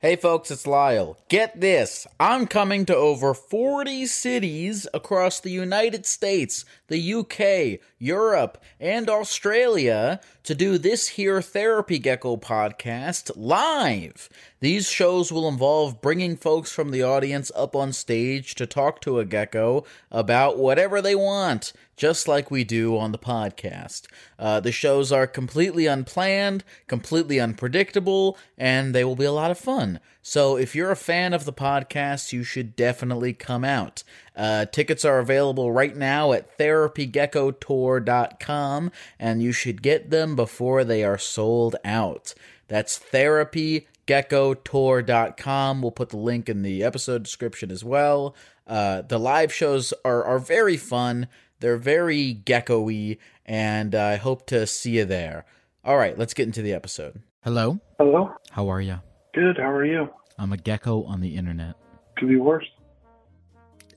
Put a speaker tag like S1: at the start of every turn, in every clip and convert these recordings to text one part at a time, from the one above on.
S1: Hey folks, it's Lyle. Get this. I'm coming to over 40 cities across the United States, the UK, Europe, and Australia to do this here Therapy Gecko podcast live. These shows will involve bringing folks from the audience up on stage to talk to a gecko about whatever they want, just like we do on the podcast. Uh, the shows are completely unplanned, completely unpredictable, and they will be a lot of fun. So if you're a fan of the podcast, you should definitely come out. Uh, tickets are available right now at therapygeckotour.com, and you should get them before they are sold out. That's therapygeckotour.com. We'll put the link in the episode description as well. Uh, the live shows are, are very fun. They're very gecko-y, and I hope to see you there. All right, let's get into the episode. Hello.
S2: Hello.
S1: How are you?
S2: Good. How are you?
S1: I'm a gecko on the internet.
S2: Could be worse.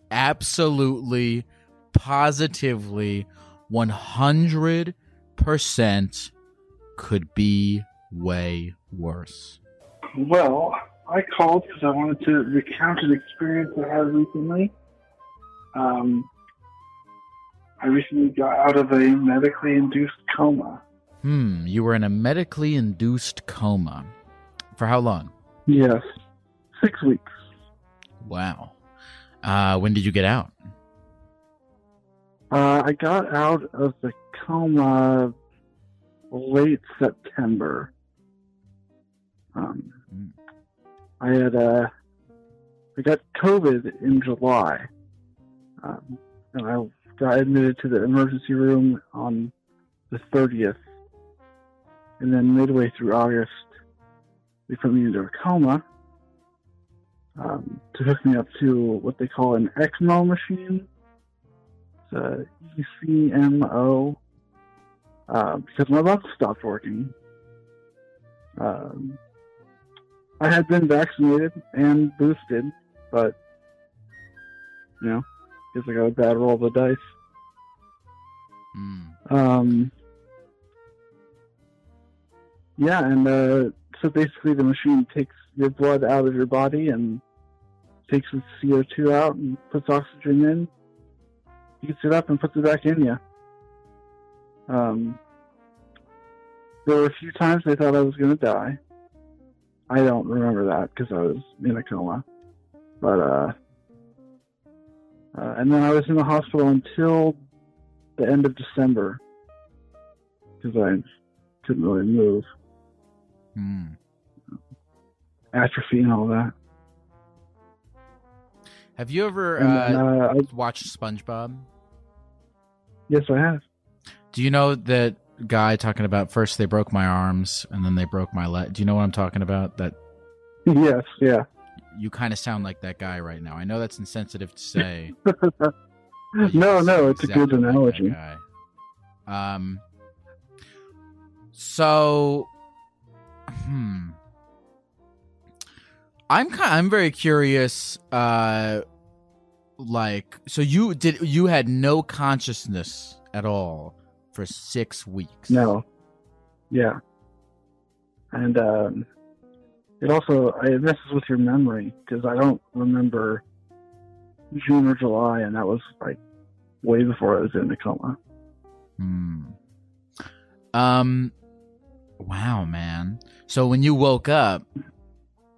S1: Absolutely, positively, 100% could be way worse.
S2: Well, I called because I wanted to recount an experience I had recently. Um, I recently got out of a medically induced coma.
S1: Hmm, you were in a medically induced coma. For how long?
S2: Yes, six weeks.
S1: Wow. Uh, when did you get out?
S2: Uh, I got out of the coma late September. Um, I had uh, I got COVID in July, um, and I got admitted to the emergency room on the 30th, and then midway through August, they put me into a coma um, to hook me up to what they call an ECMO machine. It's a ECMO uh, because my lungs stopped working. Um, I had been vaccinated and boosted, but you know, guess I got a bad roll of the dice.
S1: Hmm.
S2: Um, yeah, and uh, so basically the machine takes your blood out of your body and takes the CO2 out and puts oxygen in, heats it up and puts it back in you. Um, there were a few times they thought I was going to die. I don't remember that because I was in a coma. But, uh, uh, and then I was in the hospital until the end of December because I couldn't really move.
S1: Hmm.
S2: Atrophy and all that.
S1: Have you ever
S2: And
S1: uh,
S2: uh,
S1: watched SpongeBob?
S2: yes, I have.
S1: Do you know that guy talking about first they broke my arms and then they broke my leg? Do you know what I'm talking about? That
S2: Yes, yeah.
S1: you kind of sound like that guy right now. I know that's insensitive to say.
S2: no, no, it's a good
S1: exactly like
S2: analogy.
S1: Um. So, hmm. I'm kind. I'm very curious. Uh, like, so you did. You had no consciousness at all for six weeks.
S2: No. Yeah. And um, it also it messes with your memory because I don't remember June or July, and that was like way before I was in the coma.
S1: Hmm. Um, Wow, man. So when you woke up,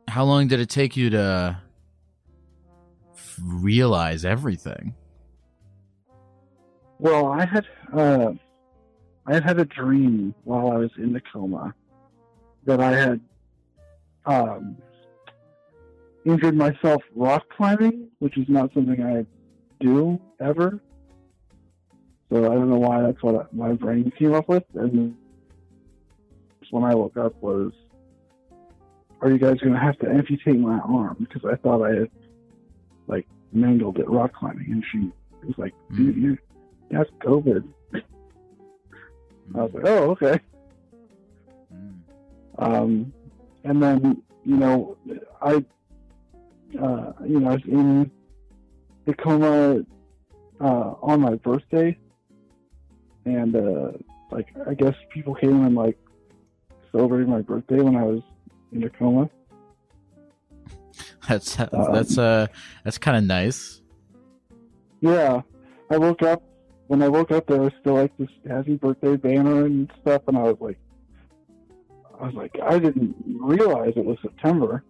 S1: how long did it take you to realize everything?
S2: Well, I had uh, I had had a dream while I was in the coma that I had um, injured myself rock climbing, which is not something I do ever. So I don't know why that's what my brain came up with. And when I woke up was, are you guys going to have to amputate my arm? Because I thought I had like mangled it rock climbing, and she was like, dude, you that's COVID. I was like, oh, okay.
S1: Mm.
S2: Um, and then, you know, I, uh, you know, I was in the coma uh, on my birthday, and uh, like I guess people came and like celebrated my birthday when I was in a coma.
S1: That's that's uh that's kind of nice.
S2: Yeah, I woke up. When I woke up, there was still like this happy birthday banner and stuff, and I was like, I was like, I didn't realize it was September,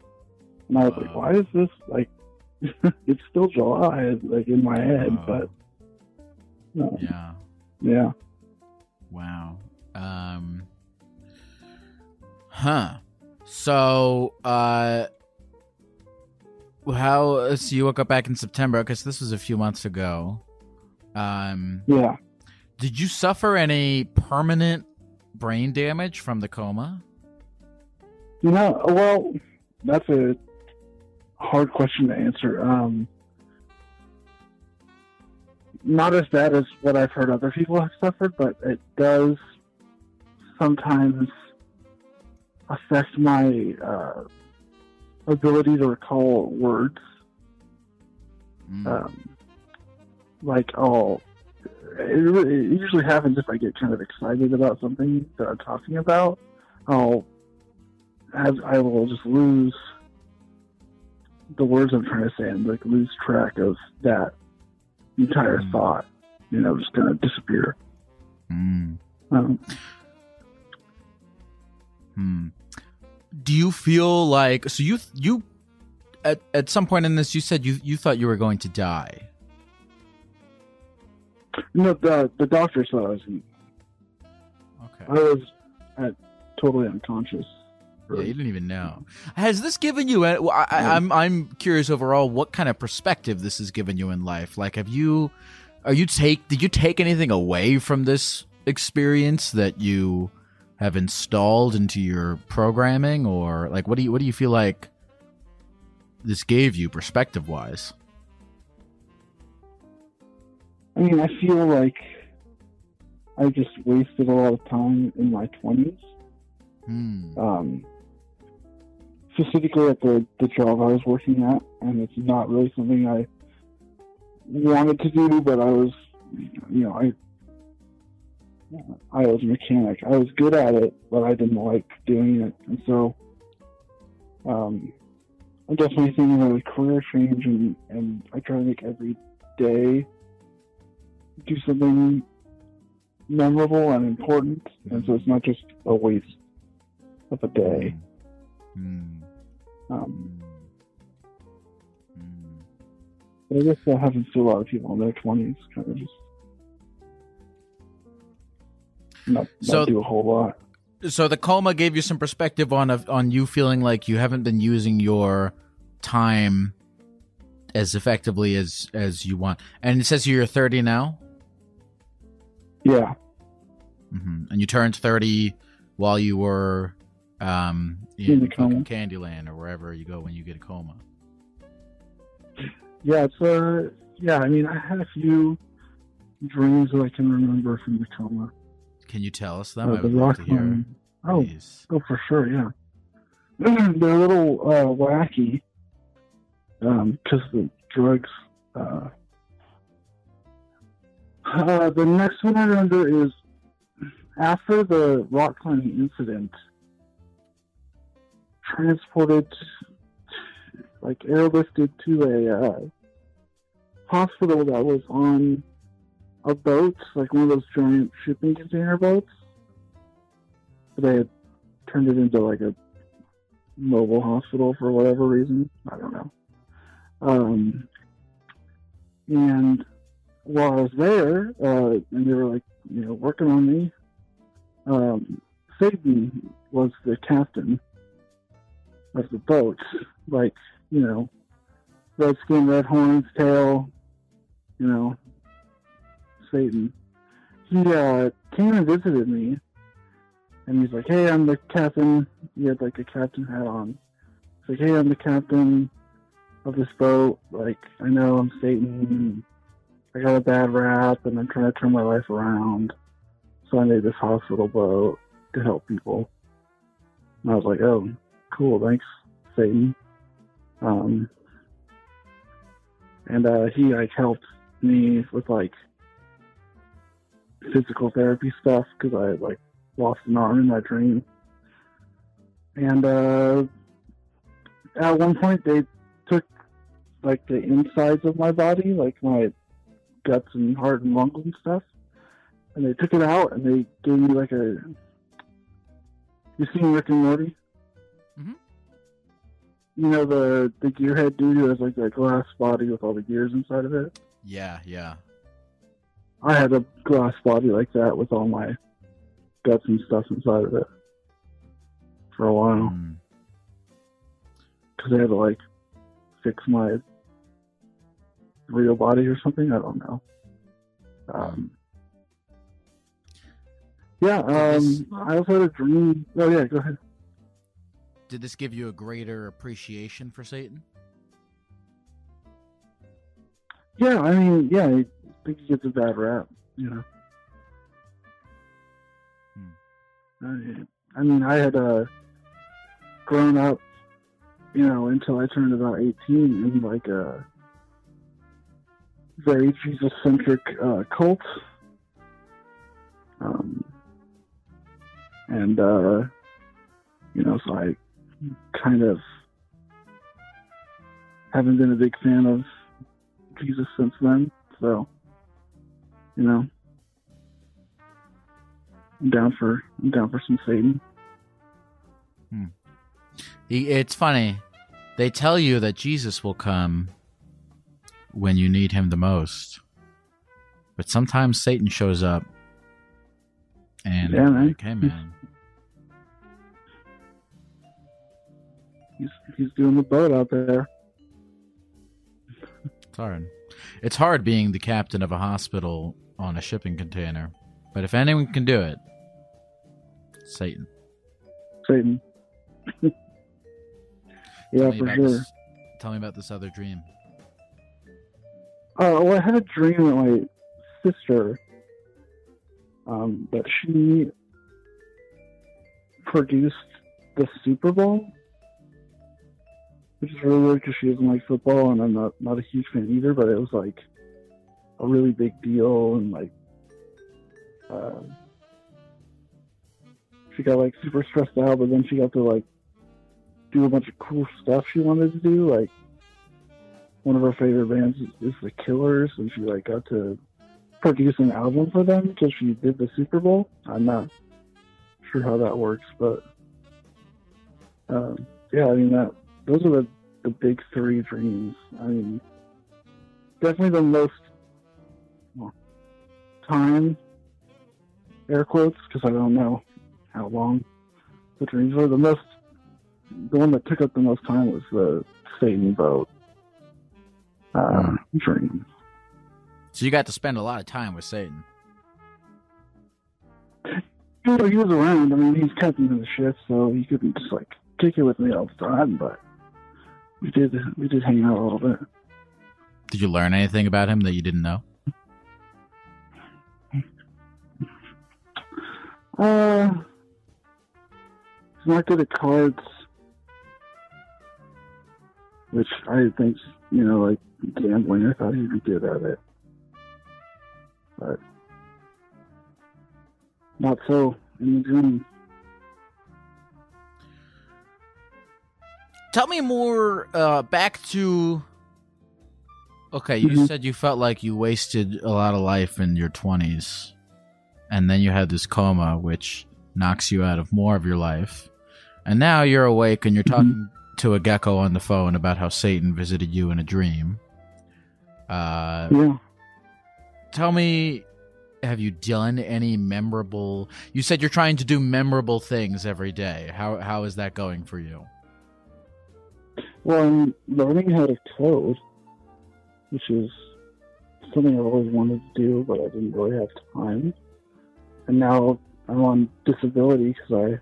S2: and I was like, why is this like? it's still July, like in my head,
S1: Wow.
S2: but no,
S1: Yeah.
S2: yeah.
S1: Wow. Um. Huh. So, uh, how? So you woke up back in September because this was a few months ago. Um,
S2: Yeah.
S1: did you suffer any permanent brain damage from the coma?
S2: You know, well, that's a hard question to answer. Um, not as bad as what I've heard other people have suffered, but it does sometimes affect my uh, ability to recall words.
S1: Mm.
S2: Um, like, I'll. It, it usually happens if I get kind of excited about something that I'm talking about. I'll have, I will just lose the words I'm trying to say and like lose track of that entire
S1: Mm.
S2: thought. You know, just kind of disappear.
S1: Mm.
S2: Um,
S1: Hmm. Do you feel like so you you at at some point in this you said you you thought you were going to die?
S2: no, the the doctor said I was
S1: Okay.
S2: I was uh, totally unconscious.
S1: Yeah, you didn't even know. Has this given you? well, I, I, I'm I'm curious overall. What kind of perspective this has given you in life? Like, have you, are you take? Did you take anything away from this experience that you have installed into your programming, or like, what do you what do you feel like this gave you perspective wise?
S2: I mean, I feel like I just wasted a lot of time in my twenties.
S1: Hmm.
S2: um, specifically at the, the job I was working at, and it's not really something I wanted to do, but I was, you know, I I was a mechanic. I was good at it, but I didn't like doing it, and so um, I'm definitely thinking of a career change, and, and I try to make every day do something memorable and important, and so it's not just a waste of a day.
S1: Hmm.
S2: Um,
S1: Hmm. Hmm.
S2: but I guess that happens to a lot of people in their twenties, kind of just not,
S1: So-
S2: not do a whole lot.
S1: so the coma gave you some perspective on on you feeling like you haven't been using your time as effectively as as you want. And it says you're 30 now,
S2: Yeah,
S1: hmm and you turned 30 while you were um in,
S2: In the coma.
S1: Candyland or wherever you go when you get a coma.
S2: yeah, it's uh, yeah. I mean, I had a few dreams that I can remember from the coma.
S1: Can you tell us them?
S2: Uh,
S1: I would love to hear.
S2: Oh, oh, for sure, yeah. They're a little uh, wacky because the drugs. Uh, uh, the next one I remember is after the rock climbing incident. Transported, like airlifted to a uh, hospital that was on a boat, like one of those giant shipping container boats. They had turned it into like a mobile hospital for whatever reason. I don't know. Um, and while I was there, uh, and they were like, you know, working on me, um, Satan was the captain of the boat. Like, you know, red skin, red horns, tail, you know, Satan. He uh, came and visited me, and he's like, "Hey, I'm the captain." He had like a captain hat on. He's like, "Hey, I'm the captain of this boat. Like, I know I'm Satan. I got a bad rap, and I'm trying to turn my life around. So I made this hospital boat to help people." And I was like, "Oh, cool, thanks, Satan." Um, and uh, he like helped me with like physical therapy stuff because I like lost an arm in my dream. And uh, at one point, they took like the insides of my body, like my guts and heart and lungs and stuff, and they took it out and they gave me like a. You seen Rick and Morty?
S1: Mhm.
S2: You know the the gearhead dude who has like that glass body with all the gears inside of it.
S1: Yeah, yeah.
S2: I had a glass body like that with all my guts and stuff inside of it for a while
S1: Mm.
S2: because they had to like fix my real body or something. I don't know. Um, yeah, um, I also had a dream. Oh yeah, go ahead.
S1: Did this give you a greater appreciation for Satan?
S2: Yeah, I mean, yeah, I think he gets a bad rap, you know. I, I mean, I had uh, grown up, you know, until I turned about 18 in like a very Jesus centric uh, cult. Um, and, uh, you know, so I kind of haven't been a big fan of Jesus since then. So, you know, I'm down for I'm down for some Satan. Hmm.
S1: He, it's funny. They tell you that Jesus will come when you need him the most. But sometimes Satan shows up and
S2: Yeah, man.
S1: like, hey man.
S2: He's he's doing the boat out there.
S1: It's hard. It's hard being the captain of a hospital on a shipping container. But if anyone can do it, Satan.
S2: Satan. yeah, for sure.
S1: this, tell me about this other dream.
S2: Uh, well, I had a dream that my sister, um, that she produced the Super Bowl, which is really weird because she doesn't like football, and I'm not not a huge fan either. But it was like a really big deal, and like uh, she got like super stressed out, but then she got to like do a bunch of cool stuff she wanted to do, like one of her favorite bands is, is the Killers, and she like got to produce an album for them because she did the Super Bowl. I'm not sure how that works, but um, yeah, I mean that those are the the big three dreams. I mean, definitely the most time air quotes because I don't know how long the dreams were. The most the one that took up the most time was the Satan boat uh, dream.
S1: So you got to spend a lot of time with Satan.
S2: You know, he was around. I mean, he's captain of the ship, so he couldn't just like kick it with me all the time. But we did we did hang out a little bit.
S1: Did you learn anything about him that you didn't know?
S2: Uh, he's not good at cards, which I think you know, like gambling. I thought he'd be good at it, but not so in the dream.
S1: Tell me more uh, back to. Okay, you
S2: Mhm.
S1: said you felt like you wasted a lot of life in your 20s, and then you had this coma, which knocks you out of more of your life. And now you're awake and you're
S2: Mhm.
S1: talking to a gecko on the phone about how Satan visited you in a dream. Uh,
S2: Yeah.
S1: tell me, have you done any memorable? You said you're trying to do memorable things every day. How how is that going for you?
S2: Well, I'm learning how to code, which is something I've always wanted to do, but I didn't really have time. And now I'm on disability because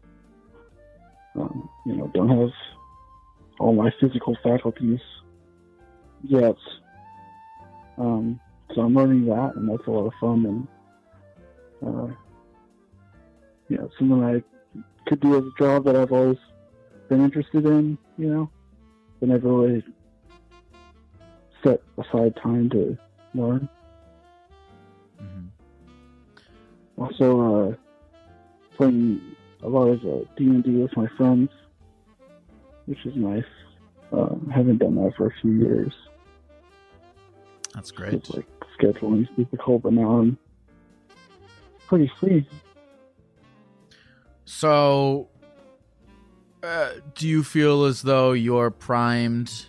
S2: I, um, you know, don't have all my physical faculties yet. Um, so I'm learning that, and that's a lot of fun. And uh, yeah, something I could do as a job that I've always been interested in. You know but never really set aside time to learn. Also, uh, playing a lot of uh, D&D with my friends, which is nice. Uh, haven't done that for a few years.
S1: That's great.
S2: It's like scheduling is difficult, but now I'm pretty free.
S1: So, uh, do you feel as though you're primed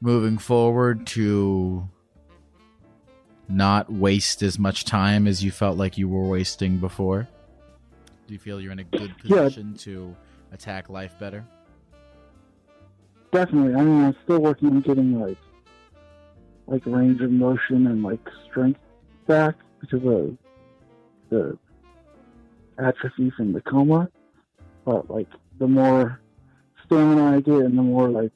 S1: moving forward to not waste as much time as you felt like you were wasting before? Do you feel you're in a good
S2: Yeah.
S1: position to attack life better?
S2: Definitely. I mean, I'm still working on getting like like range of motion and like strength back because of the atrophy from the coma. But like the more stamina I get and the more like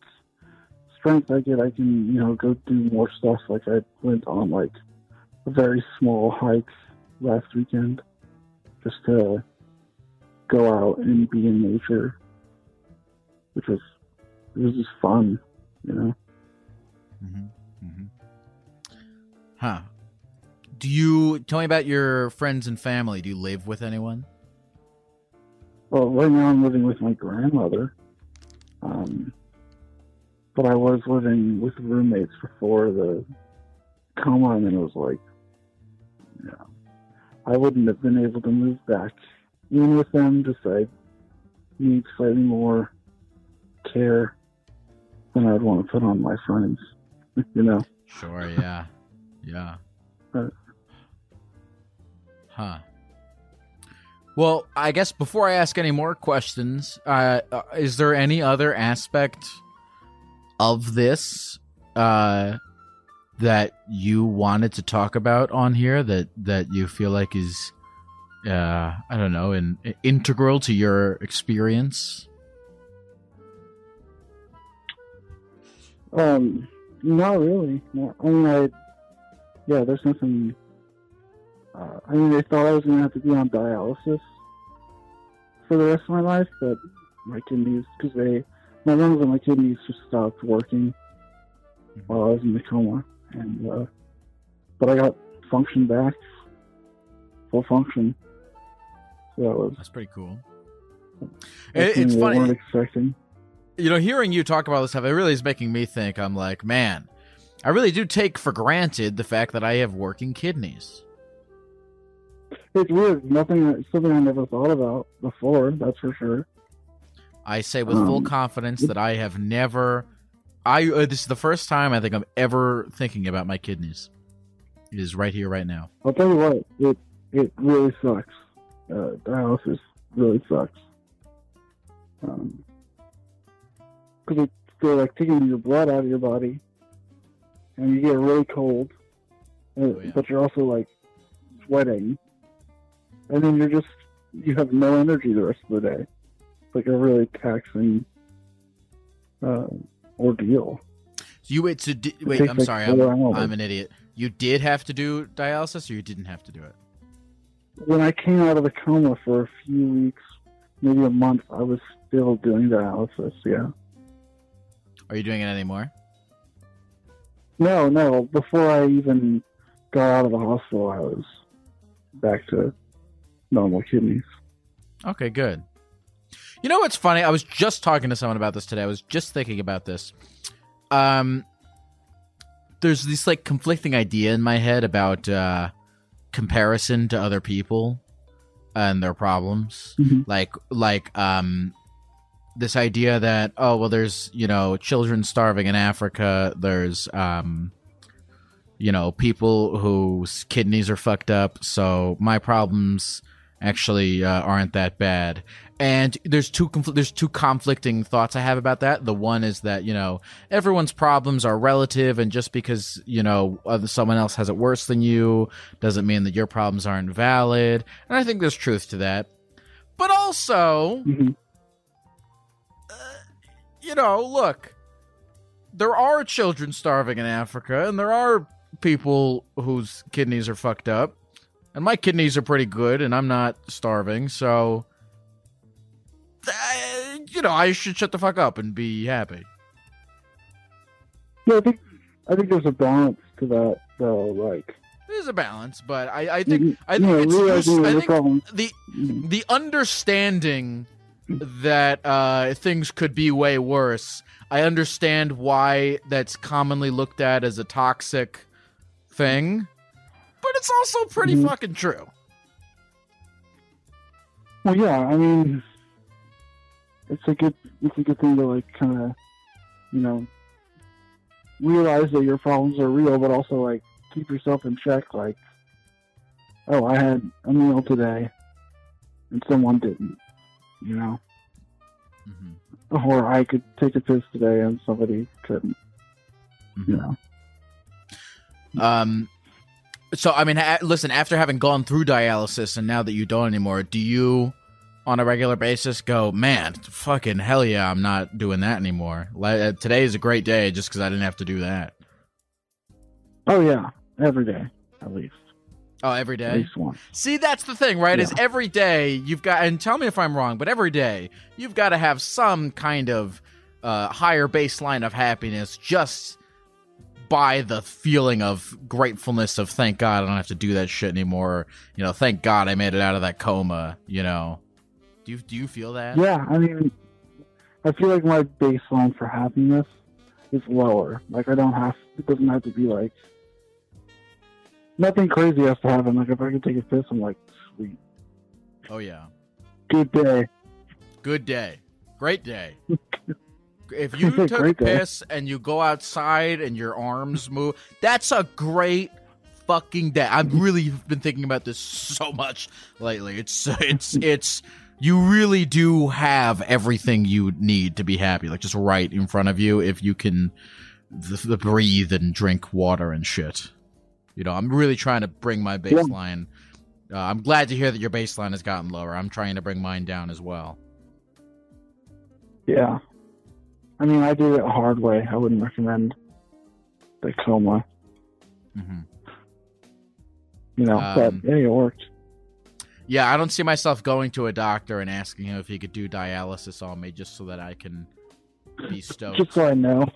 S2: strength I get, I can you know go do more stuff. Like I went on like very small hike last weekend just to go out and be in nature, which was it was just fun, you know.
S1: Mm-hmm. Mm-hmm. Huh. Do you tell me about your friends and family? Do you live with anyone?
S2: Well, right now I'm living with my grandmother, um, but I was living with roommates before the coma, and then it was like, yeah, I wouldn't have been able to move back in with them. Just I need slightly more care than I'd want to put on my friends, you know.
S1: Sure, yeah. yeah.
S2: Right.
S1: Huh. Well, I guess before I ask any more questions, uh, uh, is there any other aspect of this uh, that you wanted to talk about on here that that you feel like is, uh, I don't know, in, integral to your experience?
S2: Um, not really. I mean, I, yeah, there's nothing. Uh, I mean, they thought I was gonna have to be on dialysis for the rest of my life, but my kidneys, because they, my lungs and my kidneys just stopped working while I was in the coma, and uh, but I got function back, full function. So that was.
S1: That's pretty cool. It, it's
S2: they weren't
S1: funny.
S2: expecting.
S1: you know, hearing you talk about this stuff, it really is making me think. I'm like, man, I really do take for granted the fact that I have working kidneys.
S2: It's weird. Nothing. Something I never thought about before. That's for sure.
S1: I say with full
S2: Um,
S1: confidence that I have never. I uh, this is the first time I think I'm ever thinking about my kidneys. It is right here, right now.
S2: I'll tell you what, it it really sucks. Uh, dialysis really sucks. Um, because they're like taking your blood out of your body, and you get really cold, uh,
S1: Oh, yeah.
S2: but you're also like sweating, and then you're just you have no energy the rest of the day. It's like a really taxing uh, ordeal.
S1: So you wait to di- wait. I'm
S2: like,
S1: sorry. I'm. I'm an idiot. You did have to do dialysis, or you didn't have to do it.
S2: when I came out of the coma for a few weeks, maybe a month, I was still doing dialysis. Yeah.
S1: Are you doing it anymore?
S2: No, no. Before I even got out of the hospital, I was back to normal kidneys.
S1: Okay, good. You know what's funny? I was just talking to someone about this today. I was just thinking about this. Um, there's this like conflicting idea in my head about uh, comparison to other people and their problems.
S2: Mhm.
S1: Like, like, um, this idea that oh well there's you know children starving in africa there's um you know people whose kidneys are fucked up so my problems actually uh, aren't that bad. And there's two confl- there's two conflicting thoughts i have about that. The one is that you know everyone's problems are relative and just because you know someone else has it worse than you doesn't mean that your problems aren't valid. And i think there's truth to that. But also
S2: Mhm.
S1: you know, look, there are children starving in Africa, and there are people whose kidneys are fucked up, and my kidneys are pretty good, and I'm not starving, so. uh, you know, I should shut the fuck up and be happy.
S2: Yeah, I think I think there's a balance to that though. Like,
S1: There's a balance, but I, I think I think
S2: know,
S1: it's use-
S2: that
S1: I think the
S2: mm,
S1: the understanding that uh, things could be way worse. I understand why that's commonly looked at as a toxic thing, it's also pretty
S2: Mhm.
S1: fucking true.
S2: Well, yeah, I mean, it's a good it's a good thing to like kind of, you know, realize that your problems are real, but also like keep yourself in check. Like, oh, I had a meal today, and someone didn't, you know,
S1: Mm-hmm.
S2: or I could take a piss today and somebody couldn't, you know.
S1: Um, so I mean, listen. After having gone through dialysis and now that you don't anymore, do you, on a regular basis, go, man, fucking hell yeah, I'm not doing that anymore. Like, uh, today is a great day just because I didn't have to do that.
S2: Oh yeah, every day at least,
S1: Oh, every day.
S2: at least once.
S1: See, that's the thing, right? Is every day you've got, and tell me if I'm wrong, but every day you've got to have some kind of uh, higher baseline of happiness just by the feeling of gratefulness of thank God I don't have to do that shit anymore. You know, thank God I made it out of that coma. You know, do you do you feel that?
S2: Yeah, I mean, I feel like my baseline for happiness is lower. Like I don't have, it doesn't have to be like nothing crazy has to happen. Like if I could take a piss, I'm like, sweet,
S1: Oh yeah.
S2: good day.
S1: Good day. Great day. If you took a
S2: Great day.
S1: piss and you go outside and your arms move, that's a great fucking day. I've really been thinking about this so much lately. It's it's it's you really do have everything you need to be happy, like just right in front of you if you can th- th- breathe and drink water and shit. You know, I'm really trying to bring my baseline. Uh, I'm glad to hear that your baseline has gotten lower. I'm trying to bring mine down as well.
S2: Yeah, I mean, I did it a hard way. I wouldn't recommend the coma.
S1: hmm
S2: You know,
S1: Um,
S2: but hey, it worked.
S1: Yeah, I don't see myself going to a doctor and asking him if he could do dialysis on me just so that I can be stoked.
S2: Just so I know.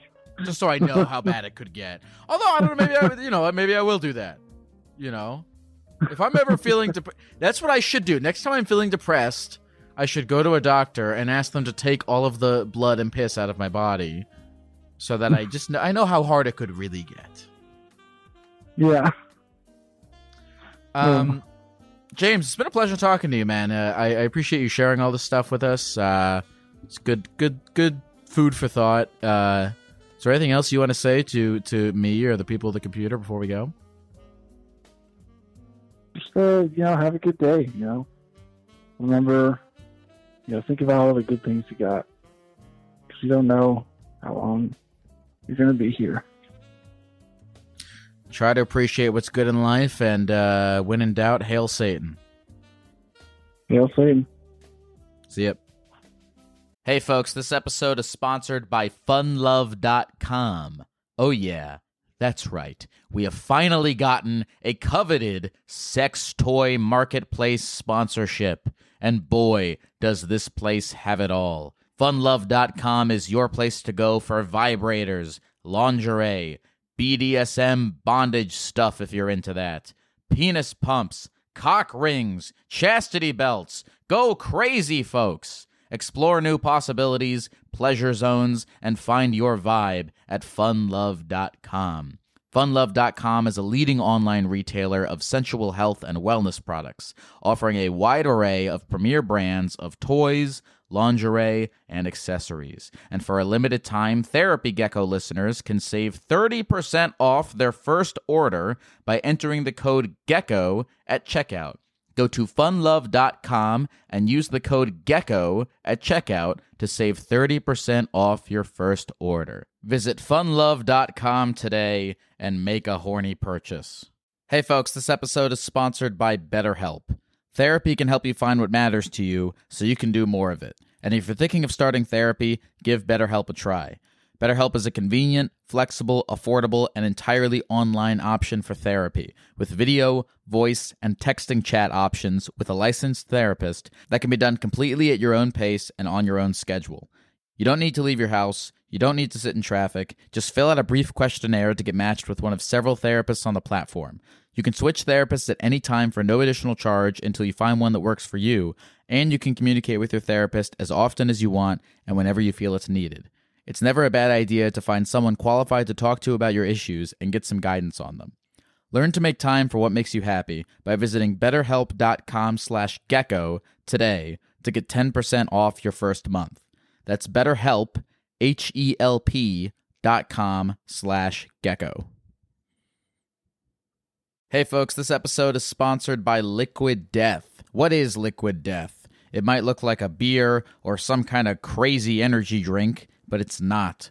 S1: just so I know how bad it could get. Although I don't know, maybe I, you know, maybe I will do that. You know, if I'm ever feeling dep- that's what I should do. Next time I'm feeling depressed, I should go to a doctor and ask them to take all of the blood and piss out of my body, so that I just know, I know how hard it could really get.
S2: Yeah.
S1: Um, James, it's been a pleasure talking to you, man. Uh, I, I appreciate you sharing all this stuff with us. Uh, it's good, good, good food for thought. Uh, is there anything else you want to say to to me or the people at the computer before we go?
S2: Just uh, you know, have a good day. You know, remember, you know, think about all the good things you got, because you don't know how long you're gonna be here.
S1: Try to appreciate what's good in life, and uh, when in doubt, hail Satan.
S2: Hail Satan.
S1: See ya. Hey, folks, this episode is sponsored by funlove.com. Oh, yeah, that's right. We have finally gotten a coveted sex toy marketplace sponsorship. And boy, does this place have it all. Funlove.com is your place to go for vibrators, lingerie, BDSM bondage stuff if you're into that, penis pumps, cock rings, chastity belts. Go crazy, folks. Explore new possibilities, pleasure zones, and find your vibe at funlove.com. Funlove.com is a leading online retailer of sensual health and wellness products, offering a wide array of premier brands of toys, lingerie, and accessories. And for a limited time, Therapy Gecko listeners can save 30% off their first order by entering the code GECKO at checkout. Go to funlove.com and use the code GECKO at checkout to save 30% off your first order. Visit funlove.com today and make a horny purchase. Hey folks, this episode is sponsored by BetterHelp. Therapy can help you find what matters to you so you can do more of it. And if you're thinking of starting therapy, give BetterHelp a try. BetterHelp is a convenient, flexible, affordable, and entirely online option for therapy, with video, voice, and texting chat options with a licensed therapist that can be done completely at your own pace and on your own schedule. You don't need to leave your house. You don't need to sit in traffic. Just fill out a brief questionnaire to get matched with one of several therapists on the platform. You can switch therapists at any time for no additional charge until you find one that works for you, and you can communicate with your therapist as often as you want and whenever you feel it's needed. It's never a bad idea to find someone qualified to talk to about your issues and get some guidance on them. Learn to make time for what makes you happy by visiting betterhelp.com/gecko today to get 10% off your first month. That's BetterHelp, H-E-L-P dot com slash gecko. Hey folks, this episode is sponsored by Liquid Death. What is Liquid Death? It might look like a beer or some kind of crazy energy drink, but it's not.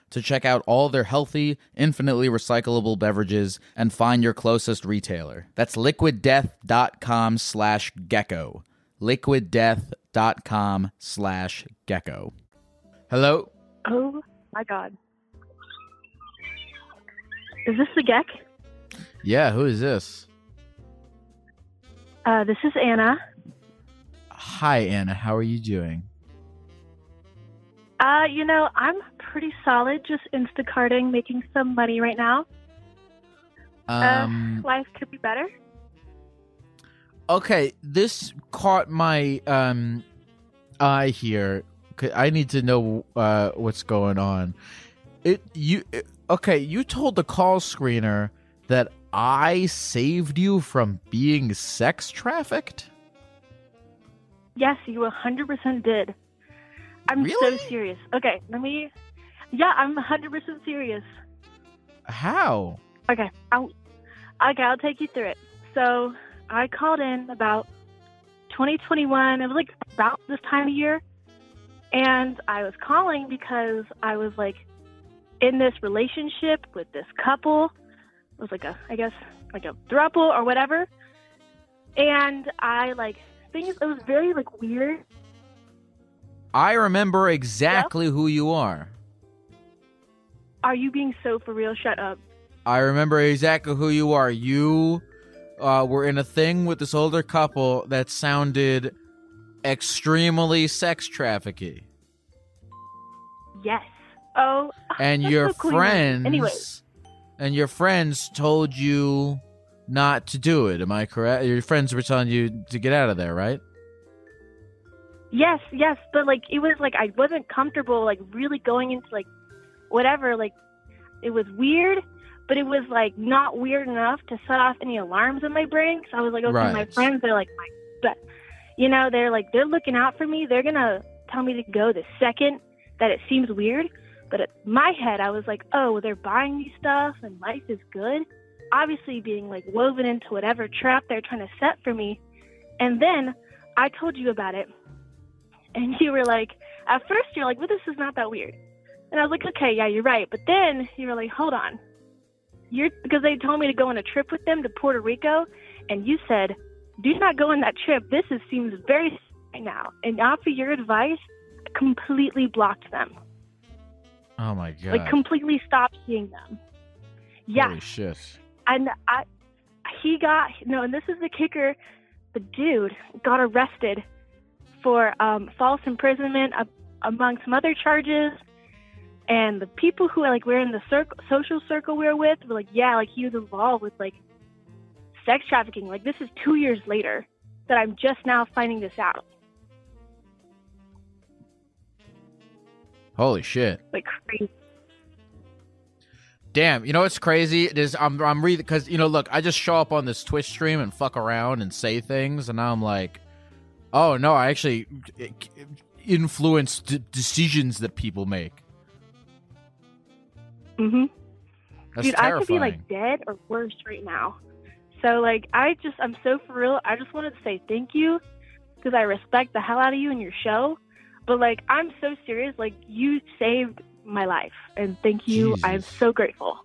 S1: to check out all their healthy, infinitely recyclable beverages and find your closest retailer. That's liquiddeath.com slash gecko. liquiddeath.com slash gecko. Hello?
S3: Oh my god. Is this the Geck?
S1: Yeah, who is this?
S3: Uh, this is Anna.
S1: Hi, Anna. How are you doing?
S3: Uh, you know, I'm pretty solid, just Instacarting, making some money right now.
S1: Um,
S3: uh, life could be better.
S1: Okay, this caught my um eye here. I need to know uh, what's going on. It you it, okay? You told the call screener that I saved you from being sex trafficked.
S3: Yes, you 100% did. I'm
S1: Really?
S3: so serious. Okay, let me. Yeah, I'm 100% serious.
S1: How?
S3: Okay, I'll. Okay, I'll take you through it. So I called in about 2021. It was like about this time of year, and I was calling because I was like in this relationship with this couple. It was like a, I guess, like a throuple or whatever. And I like things. It was very like weird.
S1: I remember exactly who you are.
S3: Are you being so for real? Shut up.
S1: I remember exactly who you are. You uh, were in a thing with this older couple that sounded extremely sex trafficking.
S3: Yes. Oh.
S1: and your
S3: so
S1: friends
S3: Anyway.
S1: and your friends told you not to do it am i correct your friends were telling you to get out of there right
S3: Yes, yes, but like it was like I wasn't comfortable like really going into like whatever like it was weird, but it was like not weird enough to set off any alarms in my brain. So I was like, okay, my friends they're like my but you know, they're like they're looking out for me. They're going to tell me to go the second that it seems weird. But at my head, I was like, oh, they're buying me stuff and life is good. Obviously being like woven into whatever trap they're trying to set for me. And then I told you about it and you were like, at first you're like, well, this is not that weird. And I was like, okay, yeah, you're right. But then you were like, hold on. You're because they told me to go on a trip with them to Puerto Rico, and you said, do not go on that trip. This is, seems very right now. And after your advice, I completely blocked them.
S1: Oh my god.
S3: Like completely stopped seeing them. Yeah.
S1: Holy shit.
S3: And I he got no, and this is the kicker. The dude got arrested for um, false imprisonment, uh, among some other charges. And the people who like were in the circle, social circle we were with were like, yeah, like he was involved with like sex trafficking. Like this is two years later that I'm just now finding this out.
S1: Holy shit.
S3: Like crazy.
S1: Damn, you know what's crazy? It is I'm I'm reading because you know, look, I just show up on this Twitch stream and fuck around and say things, and now I'm like, oh no, I actually influence d- decisions that people make.
S3: Mhm. Dude,
S1: terrifying.
S3: I could be like dead or worse right now. So like, I just I'm so for real. I just wanted to say thank you because I respect the hell out of you and your show. But like, I'm so serious. Like, you saved my life, and thank you. I'm so grateful.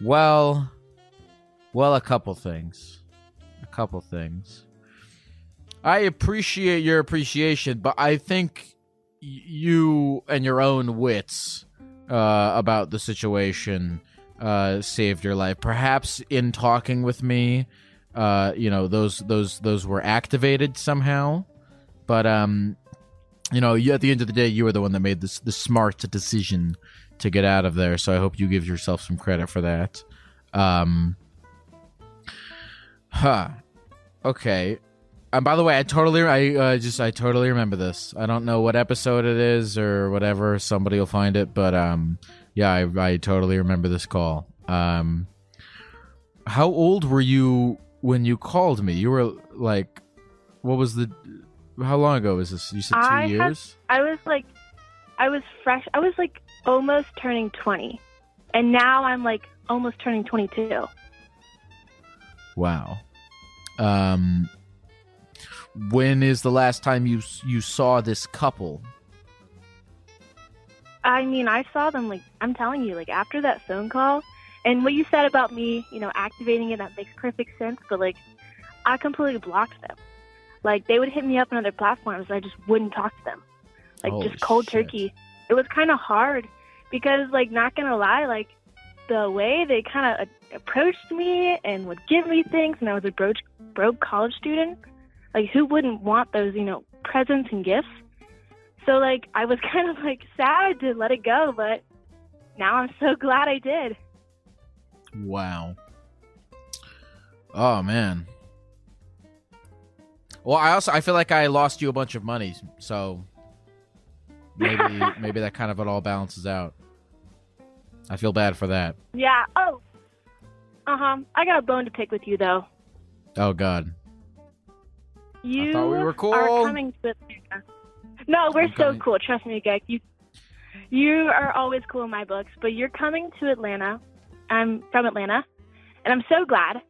S1: Well, well, a couple things. A couple things. I appreciate your appreciation, but I think you and your own wits uh, about the situation uh, saved your life. Perhaps in talking with me, uh, you know those those those were activated somehow. But um, you know, you, at the end of the day, you were the one that made this the smart decision to get out of there. So I hope you give yourself some credit for that. Um, huh. Okay. And by the way, I totally, I uh, just, I totally remember this. I don't know what episode it is or whatever. Somebody will find it, but um, yeah, I, I totally remember this call. Um, how old were you when you called me? You were like, what was the? How long ago was this? You said two
S3: I
S1: years.
S3: I was like, I was fresh. I was like almost turning 20, and now I'm like almost turning 22.
S1: Wow. Um, when is the last time you you saw this couple?
S3: I mean, I saw them like I'm telling you, like after that phone call, and what you said about me, you know, activating it, that makes perfect sense. But like, I completely blocked them. Like they would hit me up on other platforms, and I just wouldn't talk to them. Like
S1: Holy
S3: just cold
S1: shit.
S3: turkey. It was kind of hard because, like, not gonna lie, like the way they kind of uh, approached me and would give me things, and I was a broke broke college student. Like, who wouldn't want those, you know, presents and gifts? So like I was kind of like sad to let it go, but now I'm so glad I did.
S1: Wow. Oh man. Well, I also I feel like I lost you a bunch of money, so maybe maybe that kind of it all balances out. I feel bad for that.
S3: Yeah. Oh. Uh huh. I got a bone to pick with you though.
S1: Oh God.
S3: You
S1: thought we were cool.
S3: are coming to Atlanta. No, we're
S1: I'm
S3: so
S1: coming-
S3: cool. Trust me, Gek. You you are always cool in my books, but you're coming to Atlanta. I'm from Atlanta, and I'm so glad.